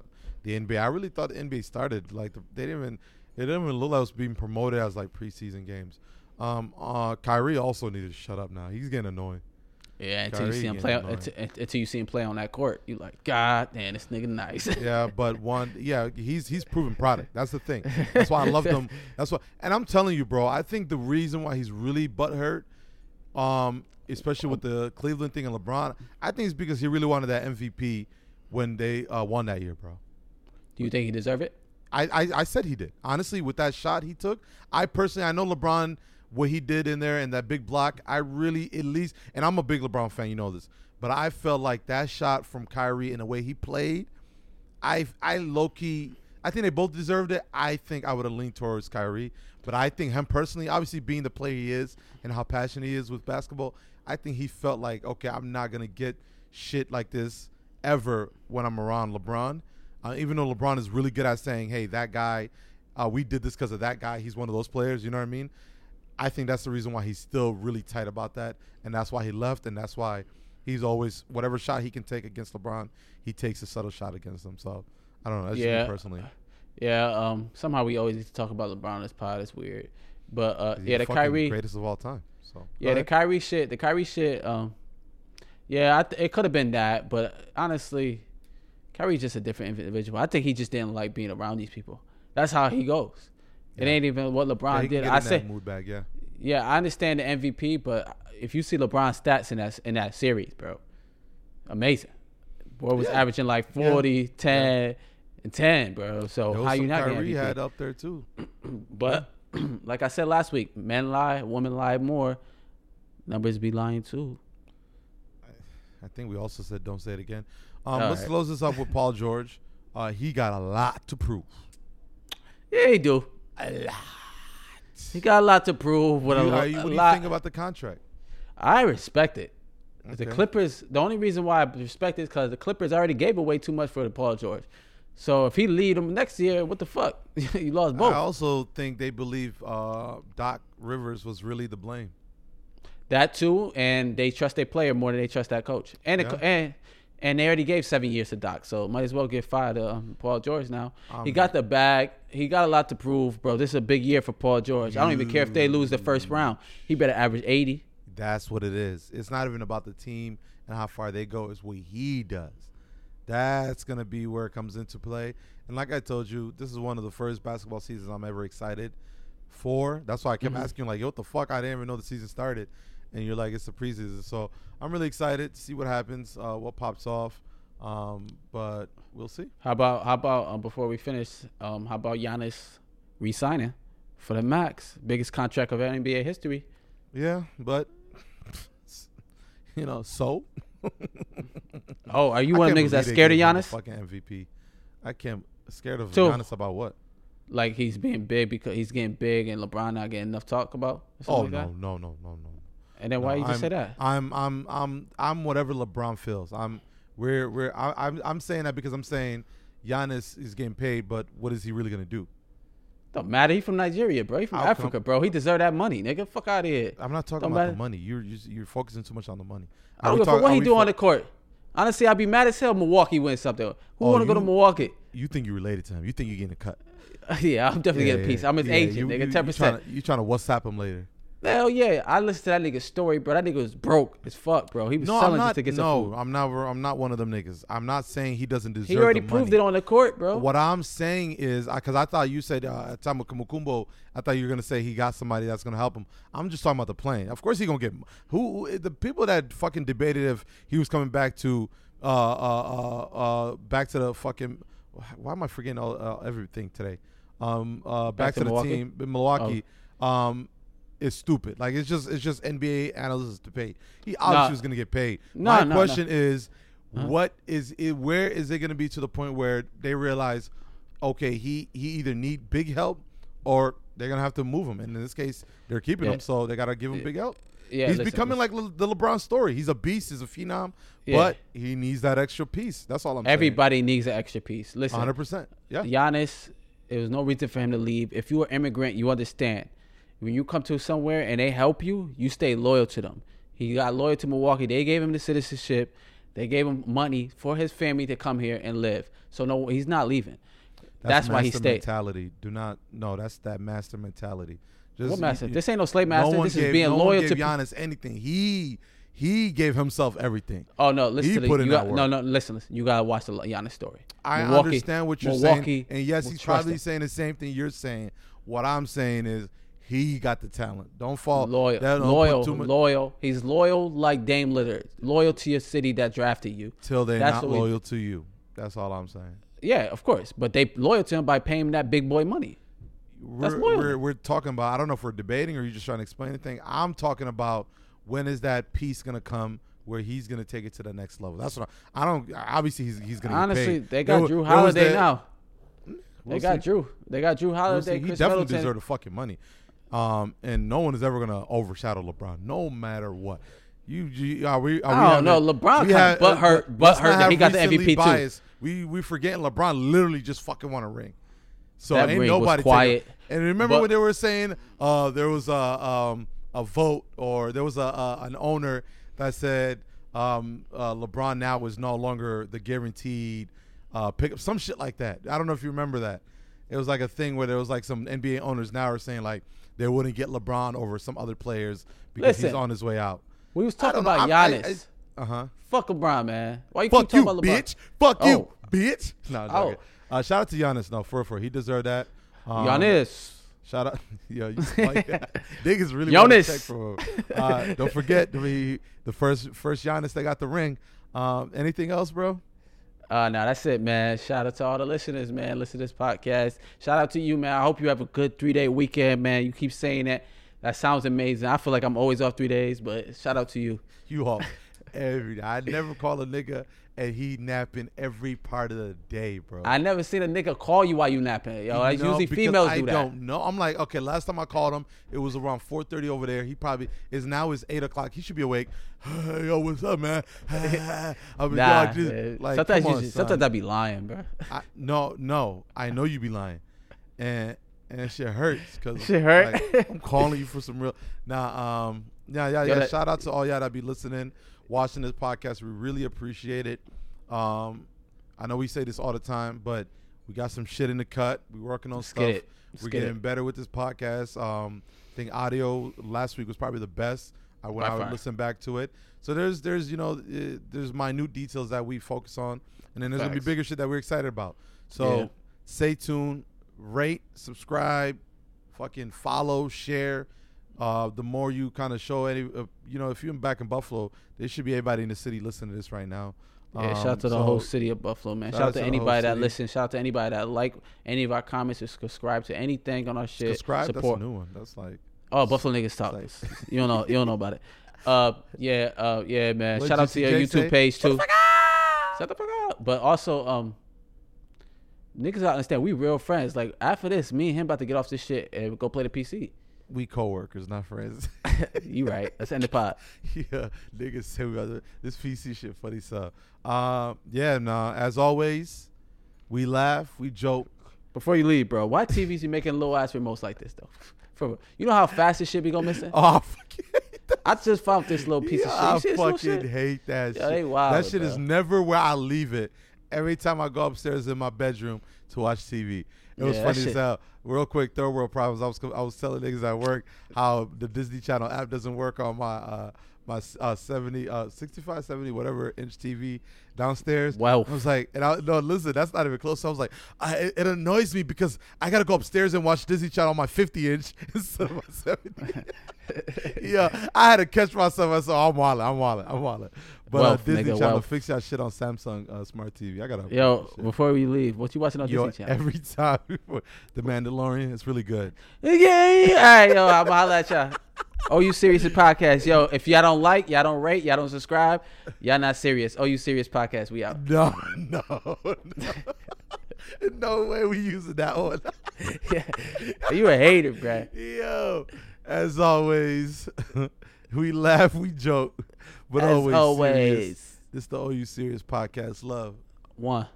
the NBA. I really thought the NBA started like the, they didn't even it didn't even look like it was being promoted as like preseason games. Um, uh, Kyrie also needed to shut up now. He's getting annoying. Yeah, until you see him play until, until you see him play on that court, you like, God damn, this nigga nice. Yeah, [LAUGHS] but one, yeah, he's he's proven product. That's the thing. That's why I love him. [LAUGHS] That's why, and I'm telling you, bro. I think the reason why he's really butthurt, um, especially with the Cleveland thing and LeBron, I think it's because he really wanted that MVP when they uh, won that year, bro. Do you think he deserve it? I, I, I said he did. Honestly, with that shot he took, I personally I know LeBron what he did in there and that big block. I really at least and I'm a big LeBron fan, you know this. But I felt like that shot from Kyrie and the way he played, I I low key I think they both deserved it. I think I would have leaned towards Kyrie. But I think him personally, obviously being the player he is and how passionate he is with basketball, I think he felt like, okay, I'm not gonna get shit like this ever when I'm around LeBron. Uh, even though LeBron is really good at saying, "Hey, that guy, uh, we did this because of that guy. He's one of those players." You know what I mean? I think that's the reason why he's still really tight about that, and that's why he left, and that's why he's always whatever shot he can take against LeBron, he takes a subtle shot against him. So I don't know. That's Yeah. just me personally. Yeah. Um. Somehow we always need to talk about LeBron on this pod. It's weird. But uh, He's yeah, the fucking Kyrie. greatest of all time. So Yeah, the Go. Kyrie shit. The Kyrie shit. Um, yeah, I th- it could have been that, but honestly, Kyrie's just a different individual. I think he just didn't like being around these people. That's how he goes. It ain't even what LeBron can did. I say, mood bag. Yeah. yeah, I understand the MVP, but if you see LeBron's stats in that in that series, bro, amazing. Boy was Yeah. averaging like 40, 10, and 10, bro. So how you not Kyrie MVP? had up there too. [CLEARS THROAT] But [CLEARS THROAT] like I said last week, men lie, women lie more. Numbers be lying too. I think we also said don't say it again. Um, All let's right. close this up with Paul George. Uh, he got a lot to prove. Yeah, he do. A lot. He got a lot to prove. A, You- are you- a what do you lot. think about the contract? I respect it. The Clippers. The only reason why I respect it is because the Clippers already gave away too much for the Paul George. So if he lead them next year, what the fuck? [LAUGHS] you lost both. I also think they believe uh, Doc Rivers was really the blame. That too, and they trust their player more than they trust that coach. And the co- and and they already gave seven years to Doc, so might as well get five to um, Paul George now. he Um, got the bag. He got a lot to prove, bro. This is a big year for Paul George. I don't even care if they lose the first round. He better average eighty. That's what it is. It's not even about the team and how far they go. It's what he does. That's gonna be where it comes into play. And like I told you, this is one of the first basketball seasons I'm ever excited for. That's why I kept Mhm. asking you, like, "Yo, what the fuck? I didn't even know the season started." And you're like, "It's the preseason." So I'm really excited to see what happens, uh, what pops off. Um, but we'll see. How about how about um, before we finish? Um, how about Giannis re-signing for the max, biggest contract of NBA history? Yeah, but you know, so [LAUGHS] Oh, are you one of niggas that's they scared of Giannis? Fucking MVP. I can't scared of Two. Giannis about what? Like he's being big because he's getting big and LeBron not getting enough talk about. Oh like no, that? no, no, no, no. And then why No, you just I'm, say that? I'm, I'm, I'm, I'm whatever LeBron feels. I'm, we're, we're, I, I'm, I'm saying that because I'm saying Giannis is getting paid, but what is he really gonna do? Don't matter. He from Nigeria, bro. He from Outcome. Africa, bro. He deserve that money, nigga. Fuck out of here. I'm not talking Don't about matter. the money. You're, you're, you're focusing too much on the money. I don't give a what he do fo- on the court. Honestly, I'd be mad as hell. Milwaukee win something. Who Oh, want to go to Milwaukee? You think you're related to him? You think you're getting a cut? [LAUGHS] yeah, I'm definitely Yeah, getting a piece. I'm his yeah, agent, you- nigga. Ten trying, percent. to, you trying to WhatsApp him later? Hell yeah, I listened to that nigga's story, bro. That nigga was broke as fuck, bro. He was No, selling not. just to get some no, food. I'm not. I'm not one of them niggas. I'm not saying he doesn't deserve. It. He already proved money. it on the court, bro. What I'm saying is, because I thought you said uh, at time of Kumukumbo, I thought you were gonna say he got somebody that's gonna help him. I'm just talking about the plane. Of course he gonna get who who- the people that fucking debated if he was coming back to uh uh uh, uh back to the fucking. Why am I forgetting all, uh, everything today? Um, uh, back, Back to to, the team in Milwaukee. Um, is stupid. Like it's just it's just NBA analysts to pay. He obviously Nah. was gonna get paid. No, My no, no. question is, what is it? Where is it going to be to the point where they realize, okay, he he either need big help or they're gonna have to move him. And in this case, they're keeping Yeah. him, so they gotta give him big help. Yeah, he's listen, becoming listen. like Le- the LeBron story. He's a beast. He's a phenom, Yeah. but he needs that extra piece. That's all I'm saying. Everybody needs an extra piece. Listen, 100. percent Yeah. Giannis, there was no reason for him to leave. If you're an immigrant, you understand. When you come to somewhere and they help you, you stay loyal to them. He got loyal to Milwaukee. They gave him the citizenship. They gave him money for his family to come here and live. So no, he's not leaving. That's, why he stayed. Mentality. Do not. No, that's that master mentality. Just, What master? you- This ain't no slave master. no one this gave, is being no one gave to. Giannis anything. He he gave himself everything. Oh no! Listen He to the, put in you that got, no work. no. Listen, listen. You gotta watch the Giannis story. I Milwaukee- understand what you're Milwaukee saying, and yes, he's probably him. saying the same thing you're saying. What I'm saying is he got the talent. Don't fall loyal, that- don't loyal, loyal. He's loyal like Dame Lillard. Loyal to your city that drafted you. till they're That's not what we- loyal to you. That's all I'm saying. Yeah, of course. But they loyal to him by paying him that big boy money. We're, loyal. we're we're talking about. I don't know if we're debating or you just trying to explain anything. I'm talking about when is that piece gonna come where he's gonna take it to the next level. That's what I, I don't. Obviously, he's he's gonna. Honestly, paid. they got Jrue there was Holiday now. Mm, we'll they got see. Jrue. They got Jrue We'll Holiday. see. He Khris definitely Middleton. deserved the fucking money. Um, and no one is ever gonna overshadow LeBron, no matter what. You, you are we? Are we I having- don't know. LeBron we had- butthurt- uh, let's that he got the MVP too. bias. We we forgetting LeBron literally just fucking won a ring. So That ain't ring nobody quiet, And remember but- when they were saying uh, there was a um, a vote or there was a, a an owner that said um, uh, LeBron now is no longer the guaranteed uh, pickup, some shit like that. I don't know if you remember that. It was like a thing where there was like some NBA owners now are saying like they wouldn't get LeBron over some other players because he's on his way out. We was talking know. about I'm- Giannis. Uh huh. Fuck LeBron, man. Why you Fuck keep you, talking about LeBron? bitch. Fuck you, Oh. bitch. [LAUGHS] No, Oh. Uh, shout out to Giannis. No, for for he deserved that. Um, Giannis. Shout out, [LAUGHS] yo, you like [LAUGHS] niggas really want to check for him. Uh, don't forget the the first first Giannis that got the ring. Um, anything else, bro? Uh, now that's it, man. Shout out to all the listeners, man. Listen to this podcast. Shout out to you, man. I hope you have a good three day weekend, man. You keep saying that. That sounds amazing. I feel like I'm always off three days, but shout out to you. You all every day. I never call a nigga and he napping every part of the day, bro. I never seen a nigga call you while you napping. Yo, that's No, usually females I do that. I don't know. I'm like, okay, last time I called him, it was around 4:30 over there. He probably is now is eight o'clock. He should be awake. Hey, [LAUGHS] yo, what's up, man? [LAUGHS] I've been Nah, just- like, sometimes on, just, sometimes I be lying, bro. I, no, no, I know you be lying, and and that shit hurts because Shit hurt? Like, I'm calling you for some real. Nah, um, yeah, yeah, Yo, yeah. that- Shout out to all y'all that be listening, watching this podcast. We really appreciate it. Um, I know we say this all the time, but we got some shit in the cut. We working on Let's stuff. get We're get getting it. better with this podcast. Um, I think audio last week was probably the best. I when By I would listen back to it. So there's there's you know uh, there's minute details that we focus on, and then there's gonna be bigger shit that we're excited about. So Yeah. stay tuned, rate, subscribe, fucking follow, share. Uh, the more you kind of show any, uh, you know, if you're back in Buffalo, there should be everybody in the city listening to this right now. Yeah, shout Um, out to the so whole city of Buffalo, man. shout Shout, out to to anybody that listens. Shout out to anybody that like any of our comments or subscribe to anything on our shit. Subscribe. That's a Support. new one. That's like Oh, Buffalo niggas talk. like- [LAUGHS] you don't know. You don't know about it. Uh, yeah, uh, yeah, man. What Shout out to your YouTube say? page too. Shut the fuck up. But also, um, niggas gotta understand we real friends. Like after this, me and him about to get off this shit and go play the PC. We coworkers, not friends. [LAUGHS] you right. Let's end the pod. [LAUGHS] yeah, niggas say we got this PC shit funny. So, uh, yeah, nah. As always, we laugh, we joke. Before you leave, bro, why TVs you making low ass remotes like this though? [LAUGHS] For you know how fast this shit be going missing? Oh, I fucking hate that. I just found this little piece Yeah, of shit. You I fucking hate that Yeah, shit. wild, that shit is never where I leave it. every time I go upstairs in my bedroom to watch TV. It was Yeah, funny as hell. Real quick, third world problems. I was I was telling niggas at work how the Disney Channel app doesn't work on my uh my uh 70 uh 65 70 whatever inch TV downstairs. Wow. I was like, and I no listen, that's not even close. So I was like, I, it, it annoys me because I gotta go upstairs and watch Disney Channel on my 50 inch [LAUGHS] instead of my 70. [LAUGHS] yeah, I had to catch myself. I said, oh, I'm walling, I'm walling, I'm walling. But uh, Disney nigga, Channel wealth. fix that shit on Samsung uh, smart TV. I gotta Yo, upgrade that shit. before we leave, what you watching on Yo, Disney Channel? every [LAUGHS] time the Mandalorian, it's really good. Yeah, yeah. All right, yo, I'm holla at y'all. Oh, you serious podcast? Yo, if y'all don't like, y'all don't rate, y'all don't subscribe, y'all not serious. Oh, you serious podcast? We out. No, [LAUGHS] no, no. [LAUGHS] no way we using that one. yeah, [LAUGHS] you a hater, bruh. Yo, as always, we laugh, we joke, but As always, always. serious. This the OU Serious Podcast. Love, One.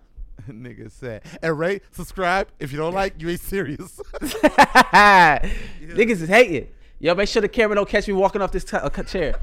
nigga said, and rate, subscribe. If you don't like, you ain't serious. Niggas is hating. Yo, make sure the camera don't catch me walking off this t- uh, chair.